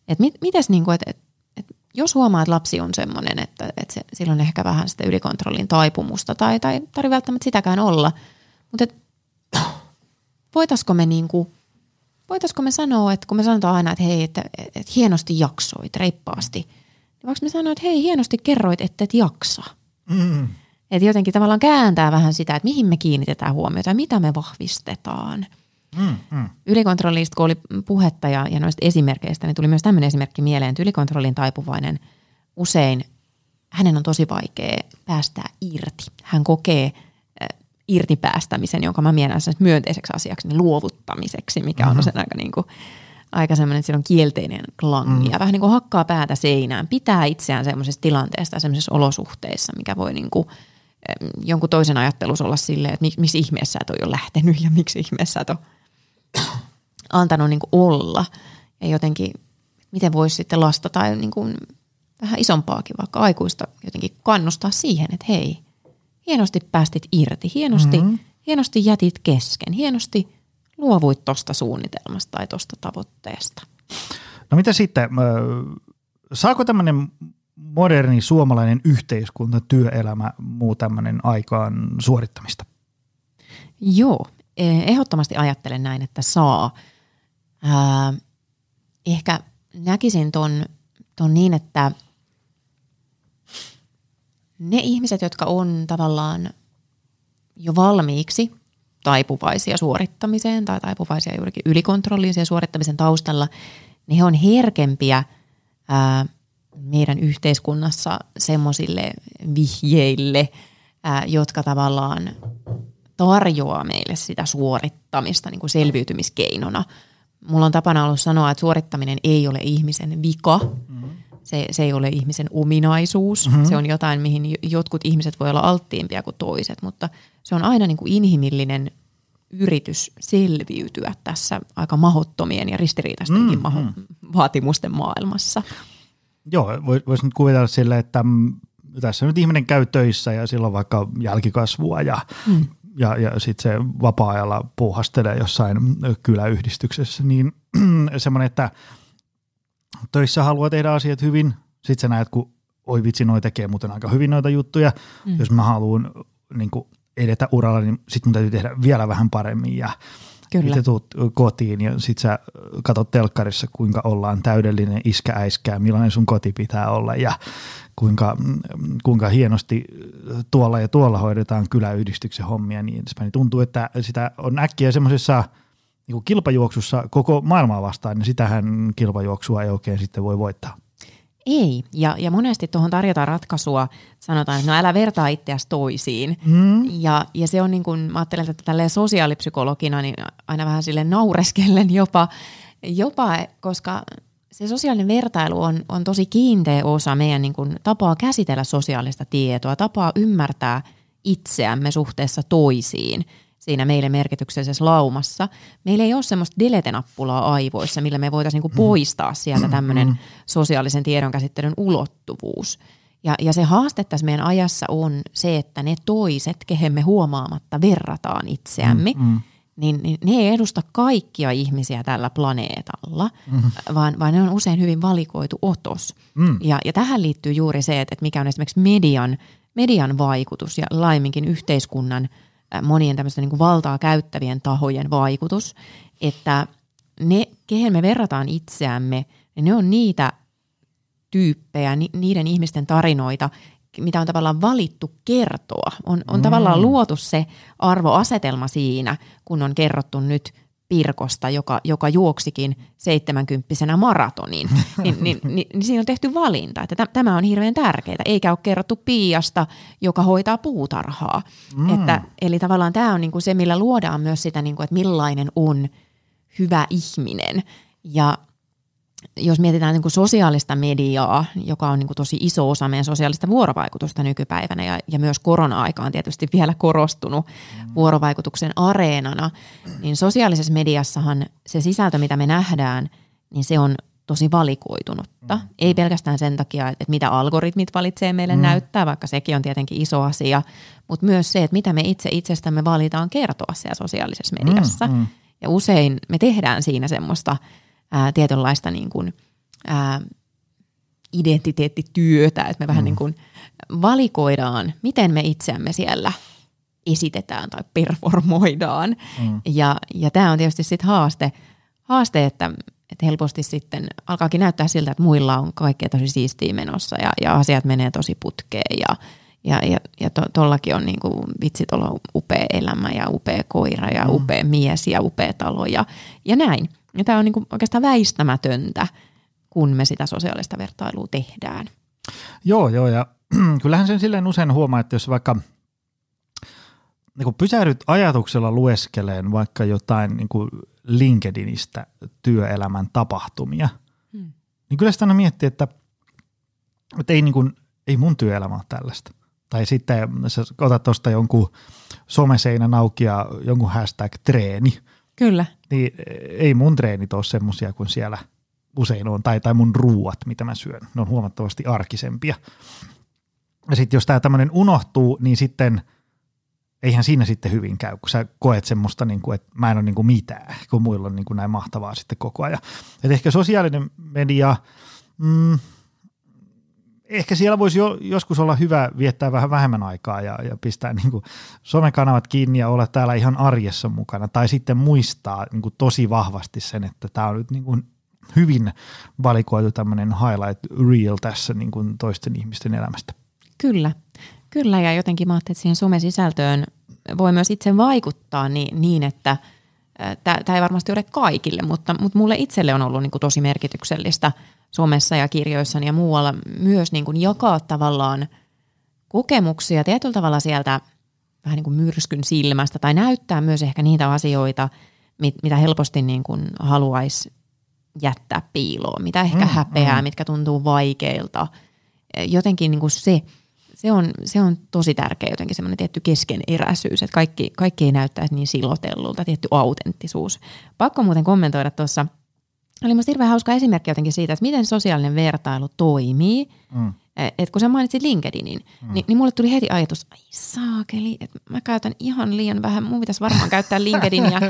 et mit, mites niin kuin, että et, et jos huomaa, että lapsi on semmoinen, että, että se, silloin ehkä vähän sitä ylikontrollin taipumusta tai, tai tarvitse välttämättä sitäkään olla, mutta et, voitaisiko me niin kuin, voitaisiko me sanoa, että kun me sanotaan aina, että hei, että, että hienosti jaksoit reippaasti, niin voiko me sanoa, että hei, hienosti kerroit, että et jaksa. Mm. Että jotenkin tavallaan kääntää vähän sitä, että mihin me kiinnitetään huomiota ja mitä me vahvistetaan. Mm, mm. Ylikontrollista, kun oli puhetta ja, ja noista esimerkkeistä, niin tuli myös tämmöinen esimerkki mieleen, että ylikontrollin taipuvainen usein, hänen on tosi vaikea päästää irti. Hän kokee äh, irti päästämisen, jonka mä mielen myönteiseksi asiaksi, niin luovuttamiseksi, mikä mm-hmm. on sen aika niin kuin, aika semmoinen, että sillä on kielteinen klangi mm. ja vähän niin kuin hakkaa päätä seinään, pitää itseään semmoisessa tilanteessa semmoisessa olosuhteissa, mikä voi niin kuin – jonkun toisen ajattelus olla silleen, että miksi ihmeessä et ole jo lähtenyt ja miksi ihmeessä et ole (clears throat) antanut niin olla. Ja jotenkin, miten voisi sitten lasta tai niin kuin vähän isompaakin, vaikka aikuista jotenkin kannustaa siihen, että hei, hienosti päästit irti, hienosti, mm-hmm. hienosti jätit kesken, hienosti luovuit tuosta suunnitelmasta tai tuosta tavoitteesta. No mitä sitten, saako tämmöinen moderni suomalainen yhteiskunta, työelämä, muu tämmöinen aikaan suorittamista? Joo, e, ehdottomasti ajattelen näin, että saa. Ää, ehkä näkisin ton, ton niin, että ne ihmiset, jotka on tavallaan jo valmiiksi taipuvaisia suorittamiseen tai taipuvaisia juurikin ylikontrolliin suorittamisen taustalla, niin he on herkempiä ää, meidän yhteiskunnassa semmoisille vihjeille, ää, jotka tavallaan tarjoaa meille sitä suorittamista niin kuin selviytymiskeinona. Mulla on tapana ollut sanoa, että suorittaminen ei ole ihmisen vika, mm-hmm. se, se ei ole ihmisen ominaisuus. Mm-hmm. Se on jotain, mihin jotkut ihmiset voi olla alttiimpia kuin toiset, mutta se on aina niin kuin inhimillinen yritys selviytyä tässä aika mahottomien ja ristiriitaistenkin mm-hmm. maho- vaatimusten maailmassa. Joo, voisi nyt kuvitella sille, että tässä nyt ihminen käy töissä ja sillä on vaikka jälkikasvua ja, mm. ja, ja sitten se vapaa-ajalla puuhastelee jossain kyläyhdistyksessä, niin (clears throat) semmoinen, että töissä haluaa tehdä asiat hyvin, sitten sä näet, kun oi vitsi, noi tekee muuten aika hyvin noita juttuja, mm. jos mä haluan niin edetä uralla, niin sitten mun täytyy tehdä vielä vähän paremmin ja Kyllä. Sitten tuut kotiin ja sit sä katsot telkkarissa, kuinka ollaan täydellinen iskä-äiskää, millainen sun koti pitää olla ja kuinka, kuinka hienosti tuolla ja tuolla hoidetaan kyläyhdistyksen hommia niin edespäin. Niin tuntuu, että sitä on äkkiä semmoisessa niin kilpajuoksussa koko maailmaa vastaan, niin sitähän kilpajuoksua ei oikein sitten voi voittaa. Ei, ja, ja monesti tuohon tarjotaan ratkaisua, sanotaan, että no älä vertaa itseäsi toisiin. Mm. Ja, ja se on niin kuin, mä ajattelen, että tälleen sosiaalipsykologina niin aina vähän sille naureskellen jopa, jopa, koska se sosiaalinen vertailu on, on tosi kiinteä osa meidän niin kuin, tapaa käsitellä sosiaalista tietoa, tapaa ymmärtää itseämme suhteessa toisiin – siinä meille merkityksellisessä laumassa. Meillä ei ole semmoista delete-nappulaa aivoissa, millä me voitaisiin niinku poistaa sieltä tämmöinen sosiaalisen tiedonkäsittelyn ulottuvuus. Ja, ja se haaste tässä meidän ajassa on se, että ne toiset, kehen me huomaamatta verrataan itseämme, mm, mm. Niin, niin ne ei edusta kaikkia ihmisiä tällä planeetalla, mm. vaan, vaan ne on usein hyvin valikoitu otos. Mm. Ja, ja tähän liittyy juuri se, että mikä on esimerkiksi median, median vaikutus ja laiminkin yhteiskunnan – monien tämmöisten niin kuin valtaa käyttävien tahojen vaikutus, että ne, kehen me verrataan itseämme, niin ne on niitä tyyppejä, ni, niiden ihmisten tarinoita, mitä on tavallaan valittu kertoa. On, on mm. tavallaan luotu se arvoasetelma siinä, kun on kerrottu nyt – Pirkosta, joka, joka juoksikin 70 maratonin, (laughs) niin, niin, niin, niin siinä on tehty valinta, että tämä on hirveän tärkeää. Eikä ole kerrottu Piiasta, joka hoitaa puutarhaa. Mm. Että, eli tavallaan tämä on niin kuin se, millä luodaan myös sitä, niin kuin, että millainen on hyvä ihminen. Ja jos mietitään niin kuin sosiaalista mediaa, joka on niin kuin tosi iso osa meidän sosiaalista vuorovaikutusta nykypäivänä ja, ja myös korona-aika on tietysti vielä korostunut mm. vuorovaikutuksen areenana, niin sosiaalisessa mediassahan se sisältö, mitä me nähdään, niin se on tosi valikoitunutta. Mm. Ei pelkästään sen takia, että mitä algoritmit valitsee meille mm. näyttää, vaikka sekin on tietenkin iso asia, mutta myös se, että mitä me itse itsestämme valitaan kertoa siellä sosiaalisessa mediassa. Mm. Mm. Ja usein me tehdään siinä semmoista – ää, tietynlaista niin kuin, ää, identiteettityötä, että me vähän mm. niin kuin valikoidaan, miten me itseämme siellä esitetään tai performoidaan. Mm. Ja, ja tämä on tietysti sitten haaste, haaste että, että helposti sitten alkaakin näyttää siltä, että muilla on kaikkea tosi siistiä menossa ja, ja asiat menee tosi putkeen ja, ja, ja, ja to, on niin kuin, vitsi, tuolla on upea elämä ja upea koira ja mm. upea mies ja upea talo ja, ja näin. Ja tämä on niin kuin oikeastaan väistämätöntä, kun me sitä sosiaalista vertailua tehdään. Joo, joo, ja (clears throat) kyllähän sen silleen usein huomaa, että jos vaikka niin pysähdyt ajatuksella lueskeleen vaikka jotain niin kuin LinkedInistä työelämän tapahtumia, hmm. niin kyllä sitä aina miettii, että, että ei, niin kuin, ei mun työelämä ole tällaista. Tai sitten sä otat tuosta jonkun someseinän auki ja jonkun hashtag treeni – Kyllä. Niin ei mun treenit ole semmoisia kuin siellä usein on, tai, tai mun ruuat, mitä mä syön. Ne on huomattavasti arkisempia. Ja sitten jos tämä tämmöinen unohtuu, niin sitten eihän siinä sitten hyvin käy, kun sä koet semmoista, niin kuin, että mä en ole niin kuin mitään, kun muilla on niin kuin näin mahtavaa sitten koko ajan. Et ehkä sosiaalinen media, mm, ehkä siellä voisi jo, joskus olla hyvä viettää vähän vähemmän aikaa ja, ja pistää niin kuin somekanavat kiinni ja olla täällä ihan arjessa mukana. Tai sitten muistaa niin kuin tosi vahvasti sen, että tämä on nyt niin kuin hyvin valikoitu tämmöinen highlight reel tässä niin kuin toisten ihmisten elämästä. Kyllä, kyllä ja jotenkin mä ajattelin, että siihen somesisältöön voi myös itse vaikuttaa niin, niin että tämä ei varmasti ole kaikille, mutta, mutta mulle itselle on ollut niin kuin tosi merkityksellistä – somessa ja kirjoissani ja muualla myös niin kuin jakaa tavallaan kokemuksia tietyllä tavalla sieltä vähän niin kuin myrskyn silmästä tai näyttää myös ehkä niitä asioita, mit, mitä helposti niin kuin haluaisi jättää piiloon, mitä ehkä mm, häpeää, mm. mitkä tuntuu vaikeilta. Jotenkin niin kuin se, se on, se on tosi tärkeä jotenkin semmoinen tietty keskeneräisyys, että kaikki, kaikki ei näyttäisi niin silotellulta, tietty autenttisuus. Pakko muuten kommentoida tuossa – oli musta hirveän hauska esimerkki jotenkin siitä, että miten sosiaalinen vertailu toimii. Mm. Et kun sä mainitsit LinkedInin, mm. niin, niin mulle tuli heti ajatus, ai saakeli, että mä käytän ihan liian vähän, mun pitäisi varmaan käyttää (laughs) LinkedInia.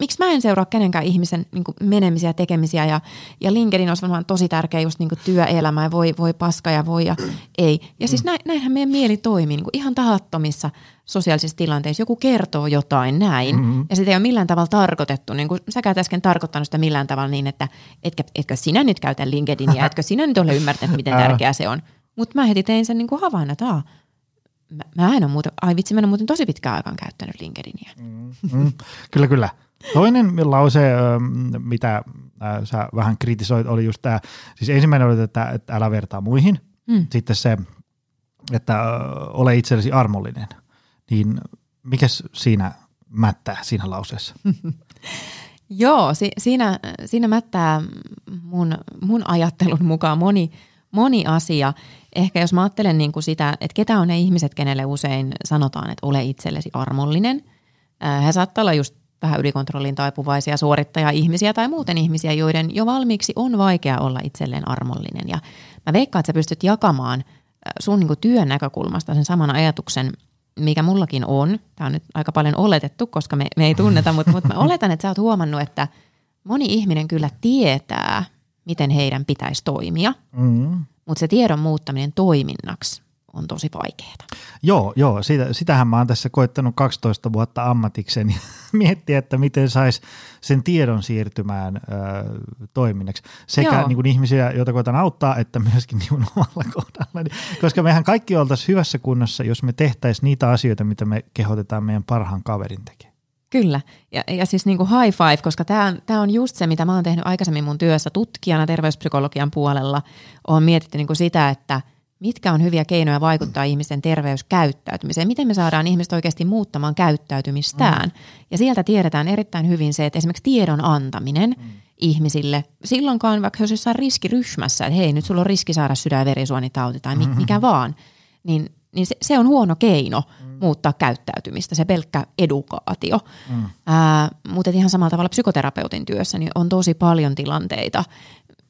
Miksi mä en seuraa kenenkään ihmisen niin menemisiä ja tekemisiä ja, ja LinkedIn olisi varmaan tosi tärkeä just niin työelämä ja voi, voi paska ja voi ja ei. Ja siis näin, näinhän meidän mieli toimii niin ihan tahattomissa sosiaalisissa tilanteissa. Joku kertoo jotain näin mm-hmm. ja sitä ei ole millään tavalla tarkoitettu. Niin kuin sä äsken tarkoittanut sitä millään tavalla niin, että etkä, etkö sinä nyt käytä LinkedInia, (laughs) etkö sinä nyt ole ymmärtänyt, miten tärkeää se on. Mutta mä heti tein sen niin kuin havainnon, että mä, mä en ole muuten, ai vitsi, mä en ole muuten tosi pitkään aikaan käyttänyt LinkedInia. Mm, mm, kyllä, kyllä. Toinen lause, mitä sä vähän kritisoit, oli just tämä, siis ensimmäinen oli, että, että älä vertaa muihin. Mm. Sitten se, että ole itsellesi armollinen. Niin mikä siinä mättää siinä lauseessa? (laughs) Joo, si- siinä, siinä mättää mun, mun ajattelun mukaan moni, moni asia. Ehkä jos mä ajattelen niin kuin sitä, että ketä on ne ihmiset, kenelle usein sanotaan, että ole itsellesi armollinen. He saattaa olla just vähän ylikontrollin taipuvaisia suorittaja-ihmisiä tai muuten ihmisiä, joiden jo valmiiksi on vaikea olla itselleen armollinen. Ja mä veikkaan, että sä pystyt jakamaan sun niin työn näkökulmasta sen saman ajatuksen, mikä mullakin on. Tämä on nyt aika paljon oletettu, koska me, me ei tunneta, mutta, mutta mä (laughs) oletan, että sä oot huomannut, että moni ihminen kyllä tietää, miten heidän pitäisi toimia. Mm mutta se tiedon muuttaminen toiminnaksi on tosi vaikeaa. Joo, joo sitä, sitähän mä oon tässä koittanut 12 vuotta ammatikseni (laughs) miettiä, että miten sais sen tiedon siirtymään ö, toiminnaksi. Sekä niin kuin ihmisiä, joita koitan auttaa, että myöskin niin (laughs) omalla kohdalla. Koska mehän kaikki oltaisiin hyvässä kunnossa, jos me tehtäisiin niitä asioita, mitä me kehotetaan meidän parhaan kaverin tekemään. Kyllä, ja, ja siis niin kuin high five, koska tämä on, tämä on just se, mitä mä oon tehnyt aikaisemmin mun työssä tutkijana terveyspsykologian puolella. Oon mietitty niin kuin sitä, että mitkä on hyviä keinoja vaikuttaa ihmisten terveyskäyttäytymiseen, miten me saadaan ihmiset oikeasti muuttamaan käyttäytymistään. Mm. Ja sieltä tiedetään erittäin hyvin se, että esimerkiksi tiedon antaminen mm. ihmisille, silloinkaan vaikka jos jossain riskiryhmässä, että hei nyt sulla on riski saada sydän- ja verisuonitauti tai mikä vaan, niin niin se, se on huono keino mm. muuttaa käyttäytymistä, se pelkkä edukaatio. Mm. Ää, mutta ihan samalla tavalla psykoterapeutin työssä niin on tosi paljon tilanteita,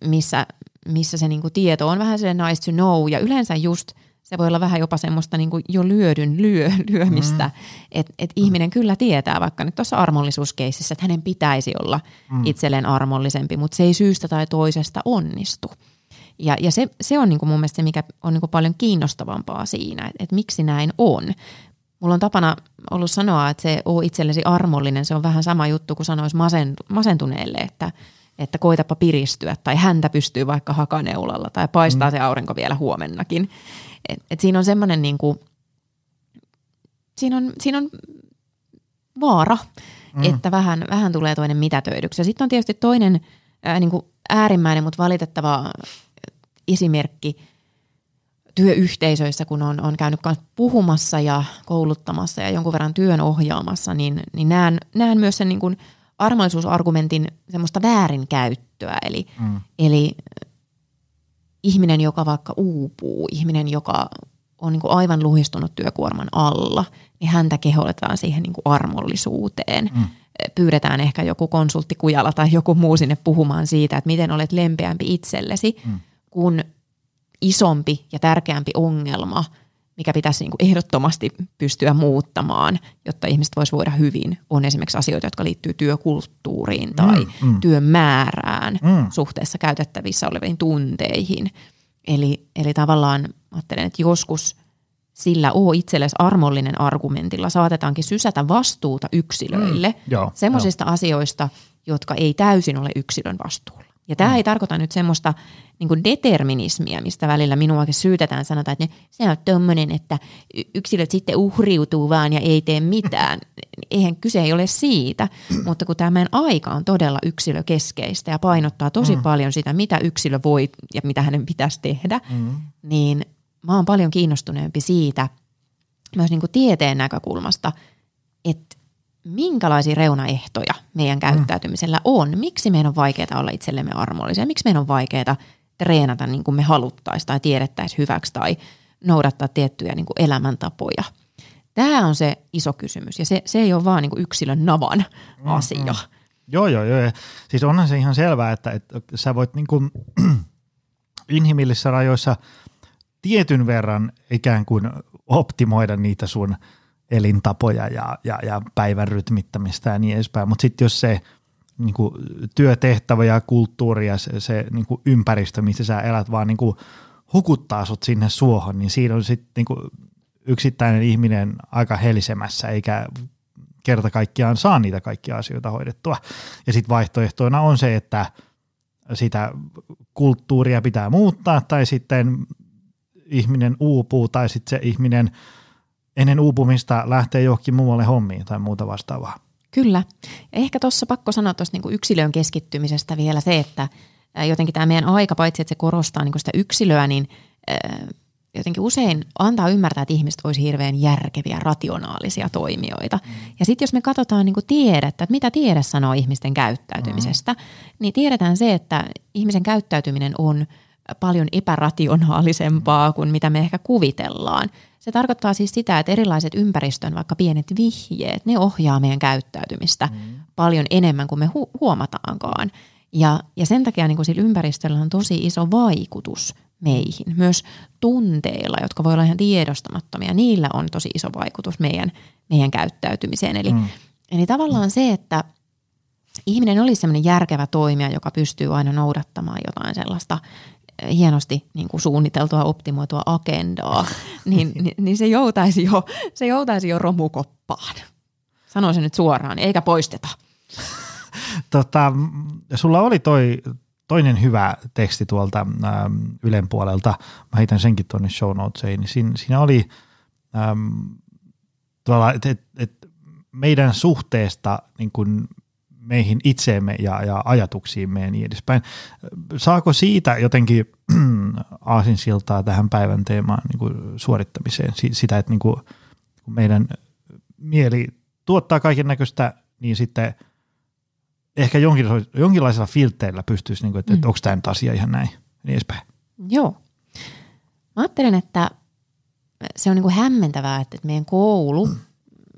missä, missä se niinku tieto on vähän se nice to know, ja yleensä just se voi olla vähän jopa semmoista niinku jo lyödyn lyö, lyömistä, mm. että et ihminen kyllä tietää, vaikka nyt tuossa armollisuuskeississä, että hänen pitäisi olla mm. itselleen armollisempi, mutta se ei syystä tai toisesta onnistu. Ja, ja se, se on niin kuin mun mielestä se, mikä on niin kuin paljon kiinnostavampaa siinä, että, että miksi näin on. Mulla on tapana ollut sanoa, että se on itsellesi armollinen, se on vähän sama juttu kuin sanoisi masentuneelle, että, että koitapa piristyä tai häntä pystyy vaikka hakaneulalla tai paistaa mm. se aurinko vielä huomennakin. Et, et siinä on semmoinen niin kuin, siinä on, siinä on vaara, mm. että vähän, vähän tulee toinen mitätöidyksi. Ja sitten on tietysti toinen ää, niin kuin äärimmäinen, mutta valitettava esimerkki työyhteisöissä, kun on, on käynyt puhumassa ja kouluttamassa ja jonkun verran työn ohjaamassa, niin, niin näen, näen myös sen niin kuin armollisuusargumentin semmoista väärinkäyttöä. Eli, mm. eli ihminen, joka vaikka uupuu, ihminen, joka on niin kuin aivan luhistunut työkuorman alla, niin häntä kehotetaan siihen niin kuin armollisuuteen. Mm. Pyydetään ehkä joku konsultti kujalla tai joku muu sinne puhumaan siitä, että miten olet lempeämpi itsellesi. Mm kun isompi ja tärkeämpi ongelma, mikä pitäisi niin kuin ehdottomasti pystyä muuttamaan, jotta ihmiset voisivat voida hyvin, on esimerkiksi asioita, jotka liittyy työkulttuuriin tai mm, mm. työn määrään mm. suhteessa käytettävissä oleviin tunteihin. Eli, eli tavallaan ajattelen, että joskus sillä oo itsellesi armollinen argumentilla saatetaankin sysätä vastuuta yksilöille mm, semmoisista asioista, jotka ei täysin ole yksilön vastuulla. Ja tämä mm. ei tarkoita nyt semmoista niin determinismia, mistä välillä minuakin syytetään, sanotaan, että se on tuommoinen, että yksilöt sitten uhriutuu vaan ja ei tee mitään. (laughs) Eihän kyse ei ole siitä, (clears throat) mutta kun tämä aika on todella yksilökeskeistä ja painottaa tosi mm. paljon sitä, mitä yksilö voi ja mitä hänen pitäisi tehdä, mm. niin mä oon paljon kiinnostuneempi siitä myös niin kuin tieteen näkökulmasta, että minkälaisia reunaehtoja meidän mm. käyttäytymisellä on. Miksi meidän on vaikeaa olla itsellemme armollisia? Miksi meidän on vaikeaa treenata niin kuin me haluttaisiin tai tiedettäisiin hyväksi tai noudattaa tiettyjä niin kuin elämäntapoja? Tämä on se iso kysymys ja se, se ei ole vaan niin kuin yksilön navan mm, asia. Joo, joo, joo. Siis onhan se ihan selvää, että, että sä voit niin kuin (clears throat) inhimillisissä rajoissa tietyn verran ikään kuin optimoida niitä sun elintapoja ja, ja, ja päivän rytmittämistä ja niin edespäin, mutta sitten jos se niin kuin työtehtävä ja kulttuuri ja se, se niin kuin ympäristö, missä sä elät, vaan niin kuin hukuttaa sut sinne suohon, niin siinä on sitten niin yksittäinen ihminen aika helisemässä, eikä kerta kaikkiaan saa niitä kaikkia asioita hoidettua. Ja sitten vaihtoehtoina on se, että sitä kulttuuria pitää muuttaa tai sitten ihminen uupuu tai sitten se ihminen ennen uupumista lähtee johonkin muualle hommiin tai muuta vastaavaa. Kyllä. Ja ehkä tuossa pakko sanoa tuosta niin yksilön keskittymisestä vielä se, että jotenkin tämä meidän aika, paitsi että se korostaa niin sitä yksilöä, niin jotenkin usein antaa ymmärtää, että ihmiset olisi hirveän järkeviä, rationaalisia toimijoita. Mm. Ja sitten jos me katsotaan niin tiedettä, että mitä tiede sanoo ihmisten käyttäytymisestä, mm. niin tiedetään se, että ihmisen käyttäytyminen on paljon epärationaalisempaa kuin mitä me ehkä kuvitellaan. Se tarkoittaa siis sitä, että erilaiset ympäristön, vaikka pienet vihjeet, ne ohjaa meidän käyttäytymistä mm. paljon enemmän kuin me hu- huomataankaan. Ja, ja sen takia niin kuin sillä ympäristöllä on tosi iso vaikutus meihin. Myös tunteilla, jotka voi olla ihan tiedostamattomia, niillä on tosi iso vaikutus meidän, meidän käyttäytymiseen. Eli, mm. eli tavallaan se, että ihminen olisi sellainen järkevä toimija, joka pystyy aina noudattamaan jotain sellaista hienosti niin kuin suunniteltua, optimoitua agendaa, (laughs) niin, niin, niin se, joutaisi jo, se joutaisi jo romukoppaan. Sanon se nyt suoraan, eikä poisteta. (laughs) tota, sulla oli toi toinen hyvä teksti tuolta ähm, Ylen puolelta, mä heitän senkin tuonne show notesiin, niin siinä, siinä oli ähm, että et, et meidän suhteesta niin kuin meihin itseemme ja, ja ajatuksiimme ja niin edespäin. Saako siitä jotenkin (clears throat) aasinsiltaa tähän päivän teemaan niin kuin suorittamiseen? Sitä, että niin kuin, meidän mieli tuottaa kaiken näköistä, niin sitten – ehkä jonkinlaisella filteillä pystyisi, niin kuin, että, mm. että onko tämä nyt asia ihan näin, niin edespäin. Joo. Mä ajattelen, että se on niin kuin hämmentävää, että meidän koulu, mm.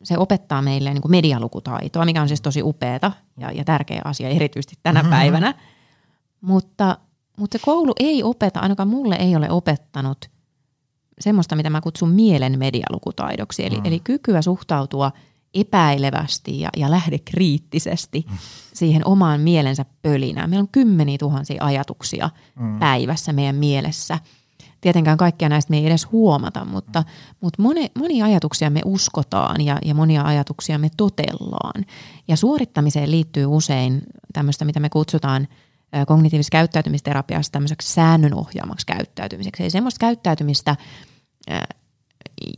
se opettaa meille niin kuin medialukutaitoa, mikä on siis tosi upeata ja, ja tärkeä asia erityisesti tänä mm-hmm. päivänä. Mutta, mutta se koulu ei opeta, ainakaan mulle ei ole opettanut semmoista, mitä mä kutsun mielen medialukutaidoksi. Eli, mm. eli kykyä suhtautua – epäilevästi ja, ja lähde kriittisesti mm. siihen omaan mielensä pölinään. Meillä on kymmeniä tuhansia ajatuksia mm. päivässä meidän mielessä. Tietenkään kaikkia näistä me ei edes huomata, mutta, mutta moni, monia ajatuksia me uskotaan ja, ja monia ajatuksia me totellaan. Ja suorittamiseen liittyy usein tämmöistä, mitä me kutsutaan kognitiivisessa käyttäytymisterapiassa tämmöiseksi säännönohjaamaksi käyttäytymiseksi. Eli semmoista käyttäytymistä,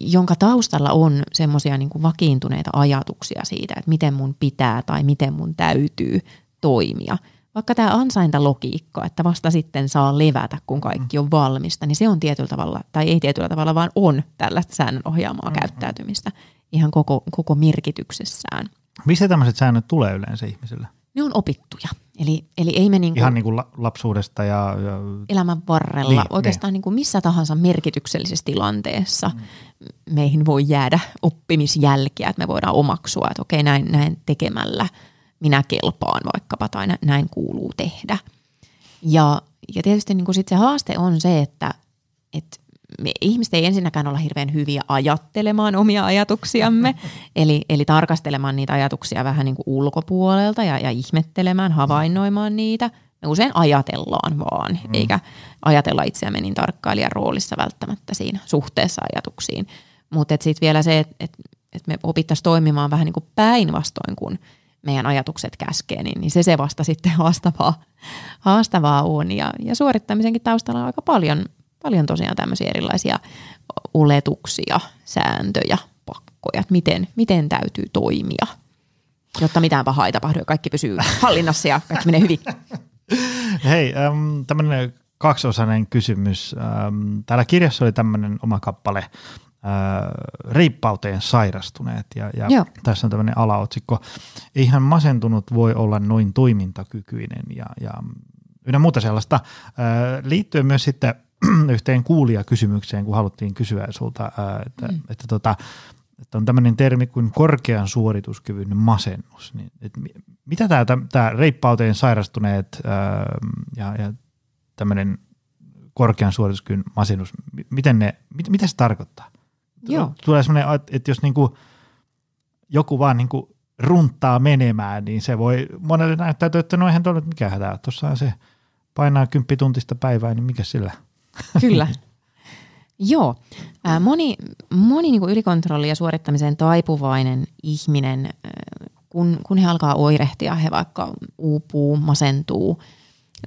jonka taustalla on semmoisia niin vakiintuneita ajatuksia siitä, että miten mun pitää tai miten mun täytyy toimia. Vaikka tämä ansaintalogiikka, että vasta sitten saa levätä, kun kaikki on valmista, niin se on tietyllä tavalla, tai ei tietyllä tavalla, vaan on tällaista säännön ohjaamaa mm-hmm. käyttäytymistä ihan koko, koko merkityksessään. Missä tämmöiset säännöt tulee yleensä ihmisille? Ne on opittuja. Eli, eli ei me niinku Ihan niin kuin lapsuudesta ja, ja... elämän varrella, niin, oikeastaan niin. Niin kuin missä tahansa merkityksellisessä tilanteessa mm. meihin voi jäädä oppimisjälkiä, että me voidaan omaksua, että okei näin, näin tekemällä minä kelpaan vaikkapa tai näin kuuluu tehdä. Ja, ja tietysti niin kuin sit se haaste on se, että, että me ihmiset ei ensinnäkään olla hirveän hyviä ajattelemaan omia ajatuksiamme, (laughs) eli, eli tarkastelemaan niitä ajatuksia vähän niin kuin ulkopuolelta ja, ja ihmettelemään, havainnoimaan niitä. Me usein ajatellaan vaan, mm. eikä ajatella itseämme niin tarkkailijan roolissa välttämättä siinä suhteessa ajatuksiin. Mutta sitten vielä se, että et, et me opittaisiin toimimaan vähän niin kuin päinvastoin kuin meidän ajatukset käskee, niin, niin se se vasta sitten (laughs) haastavaa, haastavaa on. Ja, ja suorittamisenkin taustalla on aika paljon paljon tosiaan tämmöisiä erilaisia oletuksia, sääntöjä, pakkoja, että miten, miten täytyy toimia, jotta mitään pahaa ei tapahdu ja kaikki pysyy (laughs) hallinnassa ja kaikki menee hyvin. Hei, ähm, tämmöinen kaksiosainen kysymys. Ähm, täällä kirjassa oli tämmöinen oma kappale, reippauteen sairastuneet ja, ja tässä on tämmöinen alaotsikko. Eihän masentunut voi olla noin toimintakykyinen ja, ja ynnä muuta sellaista. Äh, liittyen myös sitten (clears throat) yhteen kuulijakysymykseen, kun haluttiin kysyä sulta, että, mm. että, tota, että on tämmöinen termi kuin korkean suorituskyvyn masennus. Niin, että mitä tämä, tämä reippauteen sairastuneet ää, ja, ja tämmöinen korkean suorituskyvyn masennus, miten ne, mit, mitä se tarkoittaa? Joo. Tulee semmoinen, että jos niinku joku vaan niinku runttaa menemään, niin se voi monelle näyttäytyä, että no eihän tuolla mikään hätää. Tuossa se painaa kymppituntista päivää, niin mikä sillä? Kyllä. (laughs) Joo. Moni moni niin ylikontrolli ja suorittamiseen taipuvainen ihminen, kun, kun he alkaa oirehtia, he vaikka uupuu, masentuu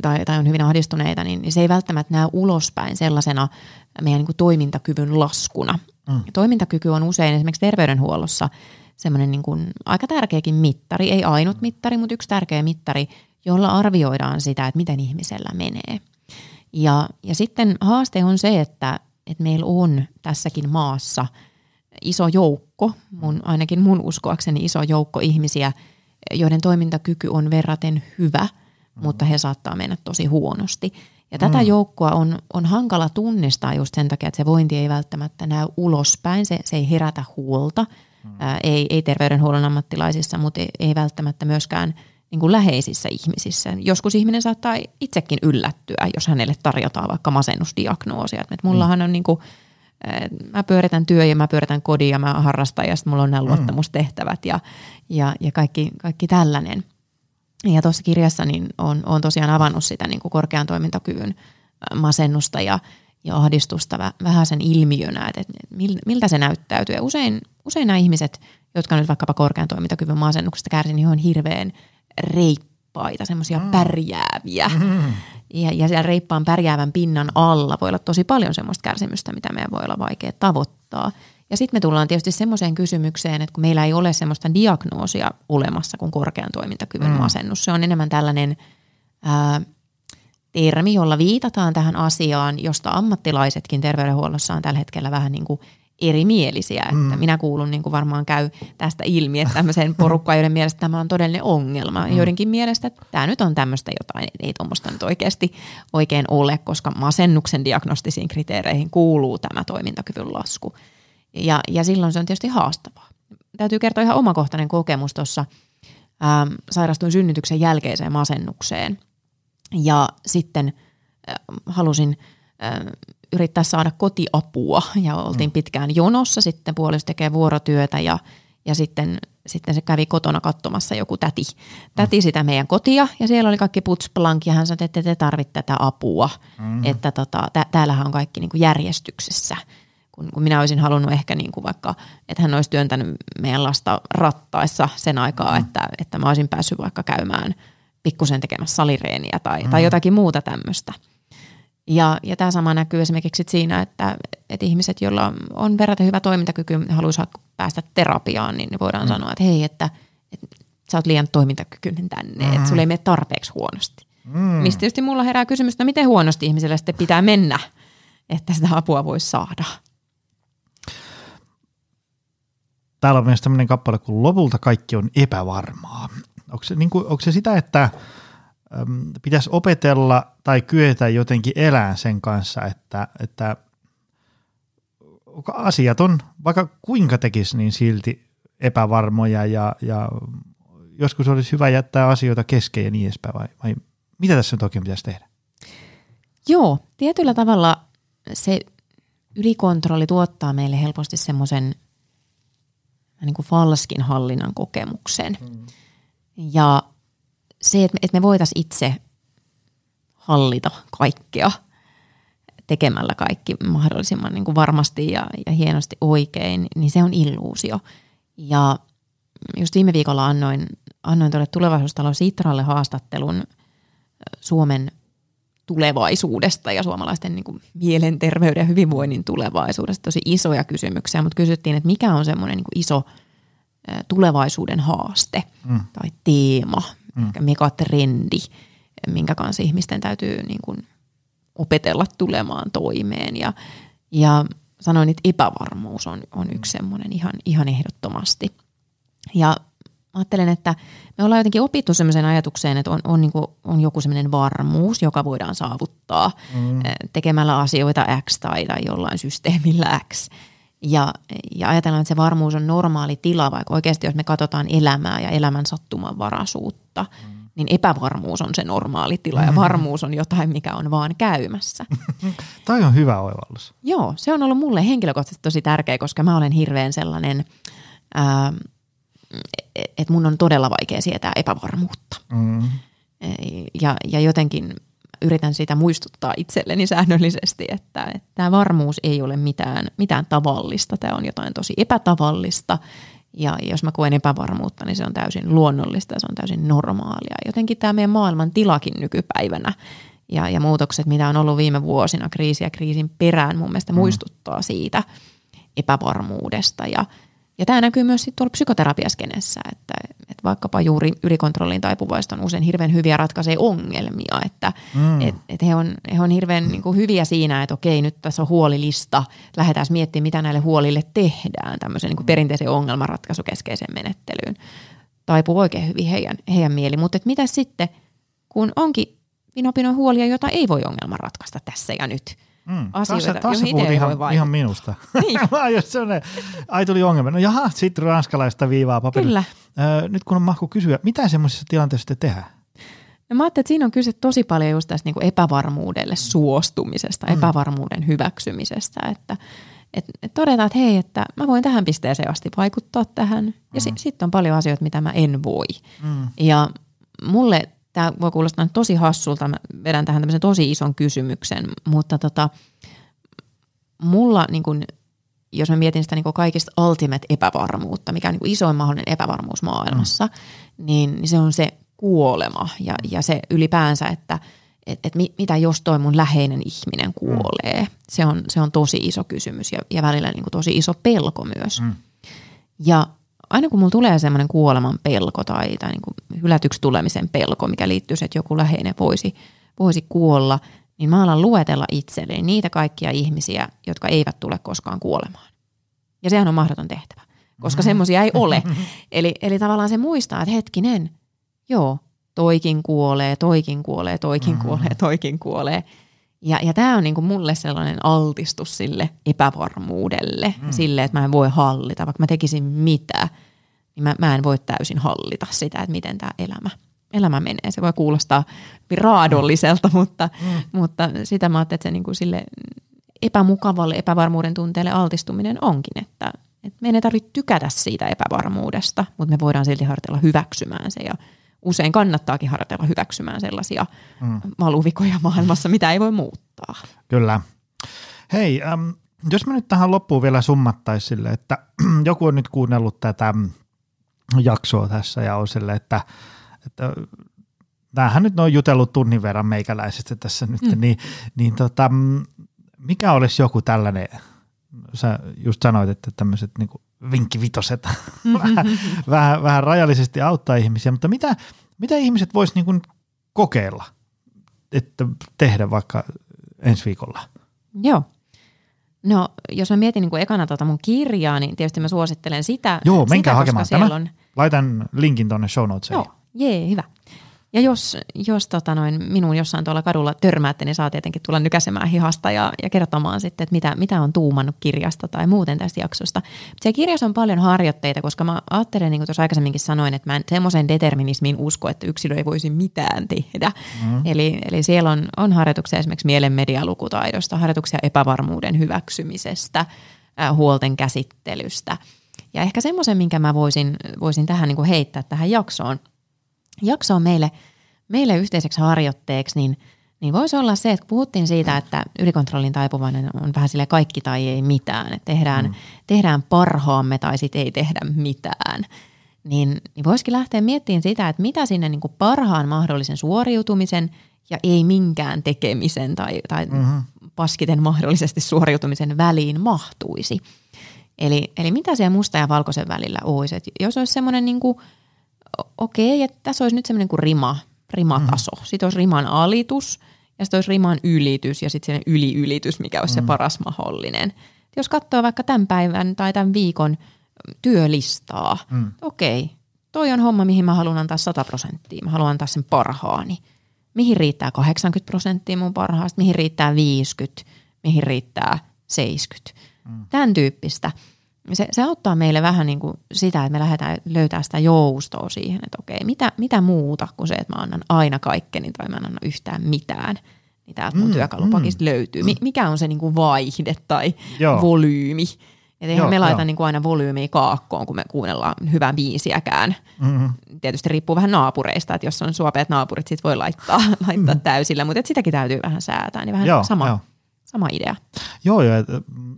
tai, tai on hyvin ahdistuneita, niin, se ei välttämättä näy ulospäin sellaisena meidän niin toimintakyvyn laskuna. Mm. Toimintakyky on usein esimerkiksi terveydenhuollossa semmoinen niin kuin aika tärkeäkin mittari, ei ainut mittari, mutta yksi tärkeä mittari, jolla arvioidaan sitä, että miten ihmisellä menee. Ja, ja sitten haaste on se, että, että meillä on tässäkin maassa iso joukko, mun, ainakin mun uskoakseni iso joukko ihmisiä, joiden toimintakyky on verraten hyvä, mm. mutta he saattaa mennä tosi huonosti. Ja tätä mm. joukkoa on, on hankala tunnistaa just sen takia, että se vointi ei välttämättä näy ulospäin, se, se ei herätä huolta, mm. ää, ei, ei terveydenhuollon ammattilaisissa, mutta ei, ei välttämättä myöskään niin kuin läheisissä ihmisissä. Joskus ihminen saattaa itsekin yllättyä, jos hänelle tarjotaan vaikka masennusdiagnoosia. Että mullahan on niin kuin, mä pyöritän työ ja mä pyöritän kodin ja mä harrastan ja sitten mulla on nämä mm. luottamustehtävät ja, ja, ja kaikki, kaikki tällainen. Ja tuossa kirjassa niin on, on tosiaan avannut sitä niin kuin korkean toimintakyvyn masennusta ja, ja ahdistusta vähän sen ilmiönä, että, että miltä se näyttäytyy. Ja usein, usein nämä ihmiset, jotka nyt vaikkapa korkean toimintakyvyn masennuksesta kärsivät, niin on hirveän reippaita, semmoisia mm. pärjääviä. Mm. Ja, ja siellä reippaan pärjäävän pinnan alla voi olla tosi paljon semmoista kärsimystä, mitä meidän voi olla vaikea tavoittaa. Ja sitten me tullaan tietysti semmoiseen kysymykseen, että kun meillä ei ole semmoista diagnoosia olemassa kuin korkean toimintakyvyn mm. masennus. Se on enemmän tällainen ää, termi, jolla viitataan tähän asiaan, josta ammattilaisetkin terveydenhuollossa on tällä hetkellä vähän niin kuin erimielisiä. Että mm. Minä kuulun, niin kuin varmaan käy tästä ilmi, että tämmöiseen porukkaan, joiden mielestä tämä on todellinen ongelma. Mm. Joidenkin mielestä että tämä nyt on tämmöistä jotain, ei tuommoista nyt oikeasti oikein ole, koska masennuksen diagnostisiin kriteereihin kuuluu tämä toimintakyvyn lasku. Ja, ja silloin se on tietysti haastavaa. Täytyy kertoa ihan omakohtainen kokemus tuossa. Ähm, sairastuin synnytyksen jälkeiseen masennukseen ja sitten äh, halusin äh, yrittää saada kotiapua ja oltiin mm. pitkään jonossa. Sitten puoliso tekee vuorotyötä ja, ja sitten, sitten se kävi kotona katsomassa joku täti, täti mm. sitä meidän kotia ja siellä oli kaikki putsplank ja hän sanoi, että te tarvitse tätä apua, mm. että tota, tä, täällähän on kaikki niin kuin järjestyksessä. Kun, kun minä olisin halunnut ehkä niin kuin vaikka, että hän olisi työntänyt meidän lasta rattaissa sen aikaa, mm. että, että mä olisin päässyt vaikka käymään pikkusen tekemässä salireeniä tai, mm. tai jotakin muuta tämmöistä – ja, ja tämä sama näkyy esimerkiksi siinä, että, että ihmiset, joilla on verraten hyvä toimintakyky, haluaisivat päästä terapiaan, niin voidaan mm. sanoa, että hei, että, että sä oot liian toimintakykyinen tänne, mm. että sulle ei mene tarpeeksi huonosti. Mm. Mistä tietysti mulla herää kysymys, että no miten huonosti ihmiselle sitten pitää mennä, että sitä apua voisi saada. Täällä on myös tämmöinen kappale, kun lopulta kaikki on epävarmaa. Onko se, niin kuin, onko se sitä, että – pitäisi opetella tai kyetä jotenkin elää sen kanssa, että, että asiat on, vaikka kuinka tekisi, niin silti epävarmoja ja, ja joskus olisi hyvä jättää asioita kesken ja niin edespäin, vai, vai mitä tässä nyt oikein pitäisi tehdä? Joo, tietyllä tavalla se ylikontrolli tuottaa meille helposti semmoisen niin kuin falskin hallinnan kokemuksen. Mm. Ja se, että me, että me voitaisiin itse hallita kaikkea tekemällä kaikki mahdollisimman niin kuin varmasti ja, ja hienosti oikein, niin se on illuusio. Ja just viime viikolla annoin, annoin tuolle tulevaisuustalo Sitralle haastattelun Suomen tulevaisuudesta ja suomalaisten niin kuin mielenterveyden ja hyvinvoinnin tulevaisuudesta. Tosi isoja kysymyksiä, mutta kysyttiin, että mikä on semmoinen niin iso tulevaisuuden haaste mm. tai teema, mm. megatrendi, minkä kanssa ihmisten täytyy niin kuin opetella tulemaan toimeen. Ja, ja sanoin, että epävarmuus on, on yksi semmoinen ihan, ihan ehdottomasti. Ja ajattelen, että me ollaan jotenkin opittu semmoiseen ajatukseen, että on, on, niin kuin, on joku semmoinen varmuus, joka voidaan saavuttaa mm. tekemällä asioita X tai, tai jollain systeemillä X. Ja, ja ajatellaan, että se varmuus on normaali tila, vaikka oikeasti jos me katsotaan elämää ja elämän sattumanvaraisuutta, mm. niin epävarmuus on se normaali tila ja varmuus on jotain, mikä on vaan käymässä. (laughs) Toi on hyvä oivallus. Joo, se on ollut mulle henkilökohtaisesti tosi tärkeä, koska mä olen hirveän sellainen, ää, että mun on todella vaikea sietää epävarmuutta. Mm. Ja, ja jotenkin yritän sitä muistuttaa itselleni säännöllisesti, että, että tämä varmuus ei ole mitään, mitään tavallista, tämä on jotain tosi epätavallista. Ja jos mä koen epävarmuutta, niin se on täysin luonnollista ja se on täysin normaalia. Jotenkin tämä meidän maailman tilakin nykypäivänä ja, ja muutokset, mitä on ollut viime vuosina kriisi ja kriisin perään, mun mielestä mm. muistuttaa siitä epävarmuudesta. Ja, ja tämä näkyy myös sit tuolla psykoterapiaskenessä, että, että vaikkapa juuri ylikontrollin taipuvaista on usein hirveän hyviä ratkaisee ongelmia, että mm. et, et he, on, he on hirveän niin kuin hyviä siinä, että okei, nyt tässä on huolilista, lähdetään miettimään, mitä näille huolille tehdään, tämmöisen niin kuin perinteisen ongelmanratkaisukeskeisen menettelyyn. Taipuu oikein hyvin heidän, heidän mieli, mutta mitä sitten, kun onkin vinopinon huolia, jota ei voi ongelman ratkaista tässä ja nyt – Mm. Asioita, taas, taas joihin ihan, voi ihan minusta. (laughs) (laughs) Niin. ai tuli ongelma. No jaha, sitten ranskalaista viivaa paperilla. Kyllä. Öö, nyt kun on mahku kysyä, mitä semmoisessa tilanteessa sitten tehdään? No mä ajattelin, että siinä on kyse tosi paljon just tästä niin epävarmuudelle suostumisesta, mm. epävarmuuden hyväksymisestä, että et, et todetaan, että hei, että mä voin tähän pisteeseen asti vaikuttaa tähän. Ja mm. sitten sit on paljon asioita, mitä mä en voi. Mm. Ja mulle tämä voi kuulostaa tosi hassulta, mä vedän tähän tämmöisen tosi ison kysymyksen, mutta tota, mulla niin kun, jos mä mietin sitä niin kaikista ultimate epävarmuutta, mikä on niin isoin mahdollinen epävarmuus maailmassa, mm. niin, niin se on se kuolema ja, ja se ylipäänsä, että et, et mitä jos toi mun läheinen ihminen kuolee. Mm. Se, on, se on tosi iso kysymys ja, ja välillä niin tosi iso pelko myös. Mm. Ja aina kun mulla tulee semmoinen kuoleman pelko tai, tai niin kuin hylätyksi tulemisen pelko, mikä liittyy että joku läheinen voisi, voisi kuolla, niin mä alan luetella itselleni niitä kaikkia ihmisiä, jotka eivät tule koskaan kuolemaan. Ja sehän on mahdoton tehtävä, koska semmoisia ei ole. (laughs) Eli, eli tavallaan se muistaa, että hetkinen, joo, toikin kuolee, toikin kuolee, toikin mm-hmm. kuolee, toikin kuolee. Ja, ja tämä on niinku mulle sellainen altistus sille epävarmuudelle, mm. sille, että mä en voi hallita, vaikka mä tekisin mitä, niin mä, mä en voi täysin hallita sitä, että miten tämä elämä, elämä menee. Se voi kuulostaa raadolliselta, mutta, mm. mutta sitä mä ajattelin, että se niinku sille epämukavalle epävarmuuden tunteelle altistuminen onkin, että, että meidän ei tarvitse tykätä siitä epävarmuudesta, mutta me voidaan silti harjoitella hyväksymään se ja – usein kannattaakin harjoitella hyväksymään sellaisia mm. valuvikoja maailmassa, mitä ei voi muuttaa. Kyllä. Hei, ähm, jos me nyt tähän loppuun vielä summattaisiin sille, että (clears throat) joku on nyt kuunnellut tätä jaksoa tässä ja on sille, että, että tämähän nyt on jutellut tunnin verran meikäläisestä tässä nyt, mm. niin, niin tota, mikä olisi joku tällainen, sä just sanoit, että tämmöiset niin vinkkivitoset vähän, (laughs) vähän, vähän rajallisesti auttaa ihmisiä, mutta mitä, mitä ihmiset vois niin kokeilla, että tehdä vaikka ensi viikolla? Joo. No, jos mä mietin niin kuin ekana tuota mun kirjaa, niin tietysti mä suosittelen sitä. Joo, menkää sitä, hakemaan tämä. On... Laitan linkin tuonne show notesiin. Joo, jee, hyvä. Ja jos, jos tota noin, minun jossain tuolla kadulla törmäätte, niin saa tietenkin tulla nykäsemään hihasta ja, ja kertomaan sitten, että mitä, mitä on tuumannut kirjasta tai muuten tästä jaksosta. Se kirjassa on paljon harjoitteita, koska mä ajattelen, niin kuin tuossa aikaisemminkin sanoin, että mä en semmoisen determinismiin usko, että yksilö ei voisi mitään tehdä. Mm. Eli, eli siellä on, on harjoituksia esimerkiksi mielen medialukutaidosta, harjoituksia epävarmuuden hyväksymisestä, äh, huolten käsittelystä. Ja ehkä semmoisen, minkä mä voisin, voisin tähän niin kuin heittää tähän jaksoon – jaksoon meille, meille yhteiseksi harjoitteeksi, niin, niin voisi olla se, että puhuttiin siitä, että ylikontrollin taipuvainen on vähän sille kaikki tai ei mitään, että tehdään, mm. tehdään parhaamme tai sitten ei tehdä mitään. Niin, niin voisikin lähteä miettimään sitä, että mitä sinne niin kuin parhaan mahdollisen suoriutumisen ja ei minkään tekemisen tai, tai mm-hmm. paskiten mahdollisesti suoriutumisen väliin mahtuisi. Eli, eli mitä siellä musta ja valkoisen välillä olisi. Et jos olisi semmoinen niin kuin – okei, että tässä olisi nyt semmoinen kuin rima, rimataso. Mm-hmm. Sitten olisi riman alitus ja sitten olisi riman ylitys ja sitten yliylitys, mikä olisi mm-hmm. se mhm. paras mahdollinen. Jos katsoo vaikka tämän päivän tai tämän viikon työlistaa, mm. okei, toi on homma, mihin mä haluan antaa 100 prosenttia. Mä haluan antaa sen parhaani. Mihin riittää 80 prosenttia mun parhaasta, mihin riittää 50, mihin riittää 70. Mm. Tämän tyyppistä. Se, se auttaa meille vähän niin kuin sitä, että me lähdetään löytää sitä joustoa siihen, että okei, mitä, mitä muuta kuin se, että mä annan aina kaikkeni tai mä en anna yhtään mitään, niin täältä mun mm, työkalupakista mm. löytyy. Mikä on se niin kuin vaihde tai Joo. volyymi? Että eihän jo, me laita niin kuin aina volyymiä kaakkoon, kun me kuunnellaan hyvää biisiäkään. Mm-hmm. Tietysti riippuu vähän naapureista, että jos on suopeat naapurit, sit voi laittaa, (laughs) laittaa mm. täysillä, mutta sitäkin täytyy vähän säätää, niin vähän joo, sama, joo. Sama idea. Joo, joo. Et,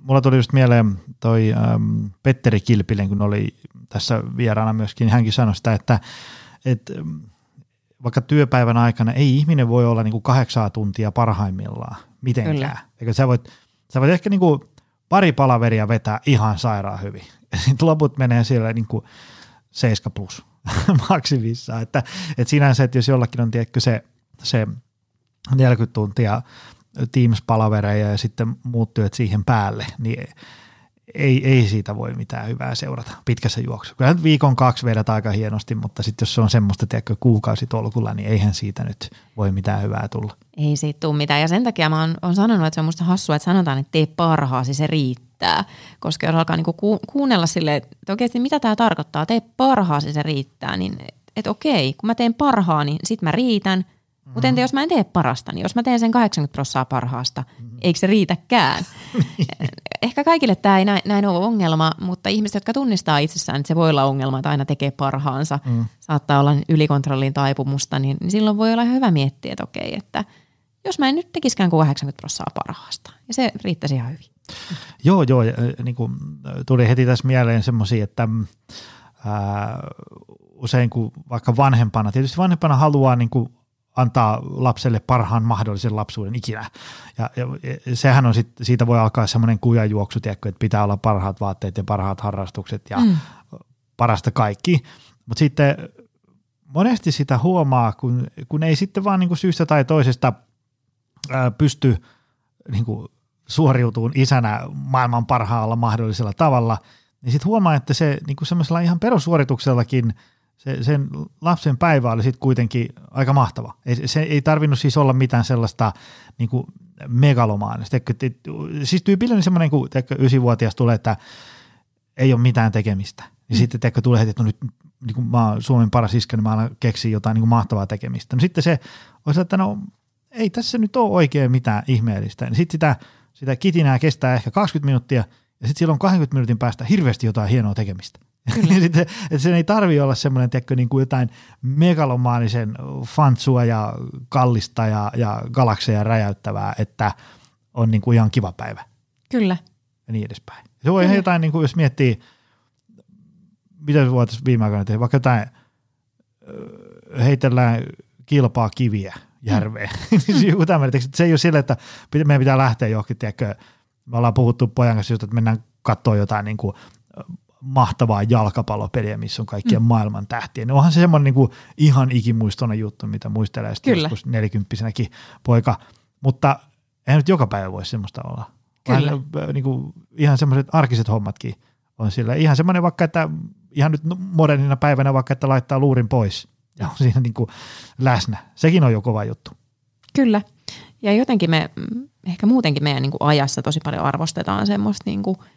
mulla tuli just mieleen toi ähm, Petteri Kilpilen, kun oli tässä vieraana myöskin, niin hänkin sanoi sitä, että et, vaikka työpäivän aikana ei ihminen voi olla niin kuin kahdeksaa tuntia parhaimmillaan mitenkään. Kyllä. Eikä sä voit, sä voit ehkä niin kuin pari palaveria vetää ihan sairaan hyvin. (laughs) Sitten loput menee siellä niin kuin 7 plus (laughs) maksimissa. Että, että sinänsä, että jos jollakin on tiedätkö, se, se 40 tuntia Teams-palavereja ja sitten muut työt siihen päälle, niin ei, ei siitä voi mitään hyvää seurata pitkässä juoksussa. Kyllä nyt viikon kaksi vedät aika hienosti, mutta sitten jos se on semmoista tiedätkö, kuukausitolkulla, niin eihän siitä nyt voi mitään hyvää tulla. Ei siitä tule mitään ja sen takia mä oon, oon sanonut, että se on musta hassua, että sanotaan, että tee parhaasi, se riittää. Koska jos alkaa niinku ku, kuunnella sille, että oikeasti mitä tämä tarkoittaa, tee parhaasi, se riittää, niin että okei, kun mä teen parhaani, sit mä riitän – mutta entä jos mä en tee parasta, niin jos mä teen sen 80 prosenttia parhaasta, mm-hmm. eikö se riitäkään? (laughs) Ehkä kaikille tämä ei näin, näin ole ongelma, mutta ihmiset, jotka tunnistaa itsessään, että se voi olla ongelma, että aina tekee parhaansa, mm. saattaa olla ylikontrollin taipumusta, niin, niin silloin voi olla hyvä miettiä, että okei, että jos mä en nyt tekisikään kuin 80 prosenttia parhaasta, ja se riittäisi ihan hyvin. Joo, joo, ja, niin kuin, tuli heti tässä mieleen semmoisia, että ää, usein kun vaikka vanhempana, tietysti vanhempana haluaa niin kuin antaa lapselle parhaan mahdollisen lapsuuden ikinä. Ja, ja sehän on sit, siitä voi alkaa semmoinen kujajuoksu, tiedätkö, että pitää olla parhaat vaatteet ja parhaat harrastukset ja mm. parasta kaikki. Mutta sitten monesti sitä huomaa, kun, kun ei sitten vaan niin kuin syystä tai toisesta ää, pysty niin kuin suoriutumaan isänä maailman parhaalla mahdollisella tavalla, niin sitten huomaa, että se niin kuin semmoisella ihan perussuorituksellakin – se, sen lapsen päivä oli sitten kuitenkin aika mahtava. Ei, se ei tarvinnut siis olla mitään sellaista niin kuin megalomaanista. Siis tyypillinen semmoinen, kun ysivuotias tulee, että ei ole mitään tekemistä. Ja mm. sitten teikö, tulee heti, että no nyt niin kuin mä oon Suomen paras iskä, niin mä alan keksiä jotain niin kuin mahtavaa tekemistä. No sitten se olisi, että no ei tässä nyt ole oikein mitään ihmeellistä. Niin sitten sitä, sitä kitinää kestää ehkä 20 minuuttia ja sitten silloin 20 minuutin päästä hirveästi jotain hienoa tekemistä. (laughs) Sitten, että sen ei tarvi olla semmoinen, tiedätkö, niin kuin jotain megalomaanisen fantsua ja kallista ja, ja galakseja räjäyttävää, että on niin kuin ihan kiva päivä. Kyllä. Ja niin edespäin. Se voi ihan jotain, niin kuin jos miettii, mitä voitaisiin viime aikoina tehdä, vaikka jotain, heitellään kilpaa kiviä järveen. (laughs) Mm. se ei ole sille, että meidän pitää lähteä johonkin, tiedätkö, me ollaan puhuttu pojan kanssa just, että mennään katsoa jotain niin kuin mahtavaa jalkapallopeliä, missä on kaikkien mm. maailman tähtiä. No onhan se semmoinen niin kuin ihan ikimuistoinen juttu, mitä muistelee sitten joskus nelikymppisenäkin poika. Mutta eihän nyt joka päivä voi semmoista olla. Kyllä. Vähän, niin kuin, ihan semmoiset arkiset hommatkin on sillä. Ihan semmoinen vaikka, että ihan nyt modernina päivänä vaikka, että laittaa luurin pois ja on siinä niin kuin läsnä. Sekin on jo kova juttu. Kyllä. Ja jotenkin me, ehkä muutenkin meidän niin kuin ajassa tosi paljon arvostetaan semmoista niin kuin –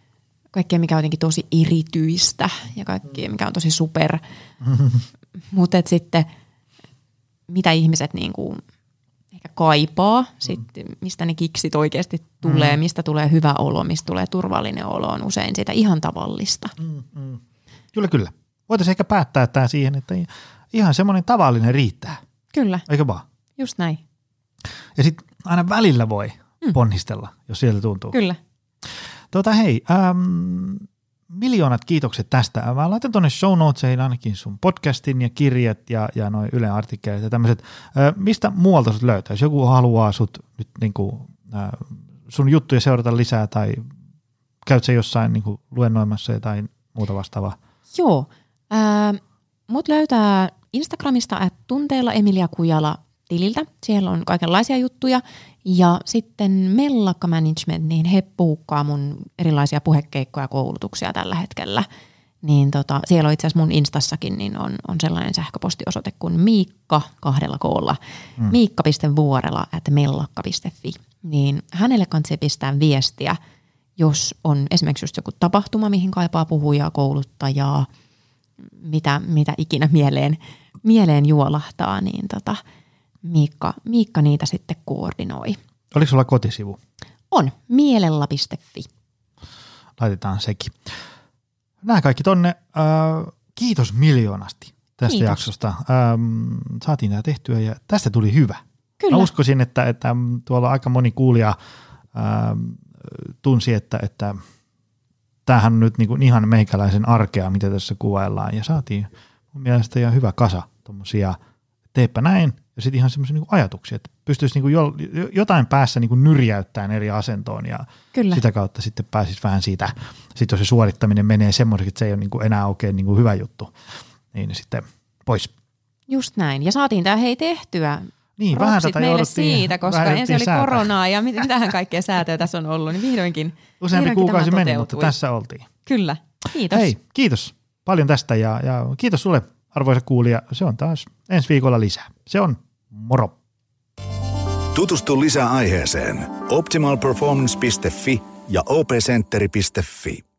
kaikkea, mikä on jotenkin tosi erityistä ja kaikkea, mikä on tosi super. (laughs) Mutta sitten mitä ihmiset niin kuin ehkä kaipaa, sit, mistä ne kiksit oikeasti tulee, mm. mistä tulee hyvä olo, mistä tulee turvallinen olo, on usein sitä ihan tavallista. Mm, mm. Kyllä, kyllä. Voitaisiin ehkä päättää tämä siihen, että ihan semmoinen tavallinen riittää. Kyllä. Eikö vaan? Just näin. Ja sitten aina välillä voi mm. ponnistella, jos sieltä tuntuu. Kyllä. Tota hei, ähm, miljoonat kiitokset tästä. Mä laitan tuonne show notesiin ainakin sun podcastin ja kirjat ja, ja noin Yle artikkelit ja tämmöiset. Mistä muualta sut löytää? Jos joku haluaa sut nyt niinku, äh, sun juttuja seurata lisää tai käyt se jossain niinku luennoimassa tai muuta vastaavaa? Joo. Äh, mut löytää Instagramista että tunteella Emilia Kujala tililtä. Siellä on kaikenlaisia juttuja ja sitten Mellakka Management, niin he puukkaa mun erilaisia puhekeikkoja ja koulutuksia tällä hetkellä. Niin tota, siellä on itse asiassa mun instassakin niin on, on sellainen sähköpostiosoite kuin Miikka kahdella koolla. Mm. Miikka.vuorela at mellakka.fi. Niin hänelle kanssa pistää viestiä, jos on esimerkiksi just joku tapahtuma, mihin kaipaa puhujaa, kouluttajaa, mitä, mitä ikinä mieleen, mieleen juolahtaa, niin tota, Miikka, Miikka niitä sitten koordinoi. Oliko sulla kotisivu? On, mielella.fi. Laitetaan sekin. Nämä kaikki tonne. Äh, kiitos miljoonasti tästä Kiitos. jaksosta. Ähm, saatiin tämä tehtyä ja tästä tuli hyvä. Kyllä. Mä uskoisin, että, että tuolla aika moni kuulija ähm, tunsi, että, että tämähän on nyt niin kuin ihan meikäläisen arkea, mitä tässä kuvaillaan. Ja saatiin mun mielestä ihan hyvä kasa tuommoisia teepä näin ja sitten ihan semmoisia niin ajatuksia, että pystyisi niin kuin jo, jotain päässä niin kuin nyrjäyttämään eri asentoon ja Kyllä. sitä kautta sitten pääsisi vähän siitä, sitten jos se suorittaminen menee semmoiseksi, että se ei ole niin kuin enää oikein niin kuin hyvä juttu, niin sitten pois. Just näin. Ja saatiin tämä hei tehtyä. Niin, vähän Propsit tätä meille siitä, koska vähän ensin oli säätämään. koronaa ja mit, mitähän kaikkea säätöä tässä on ollut, niin vihdoinkin, Useampi vihdoinkin kuukausi meni, mutta tässä oltiin. Kyllä. Kiitos. Hei, kiitos paljon tästä ja, ja kiitos sulle arvoisa kuulija. Se on taas ensi viikolla lisää. Se on moro. Tutustu lisää aiheeseen optimalperformance.fi ja opcenteri.fi.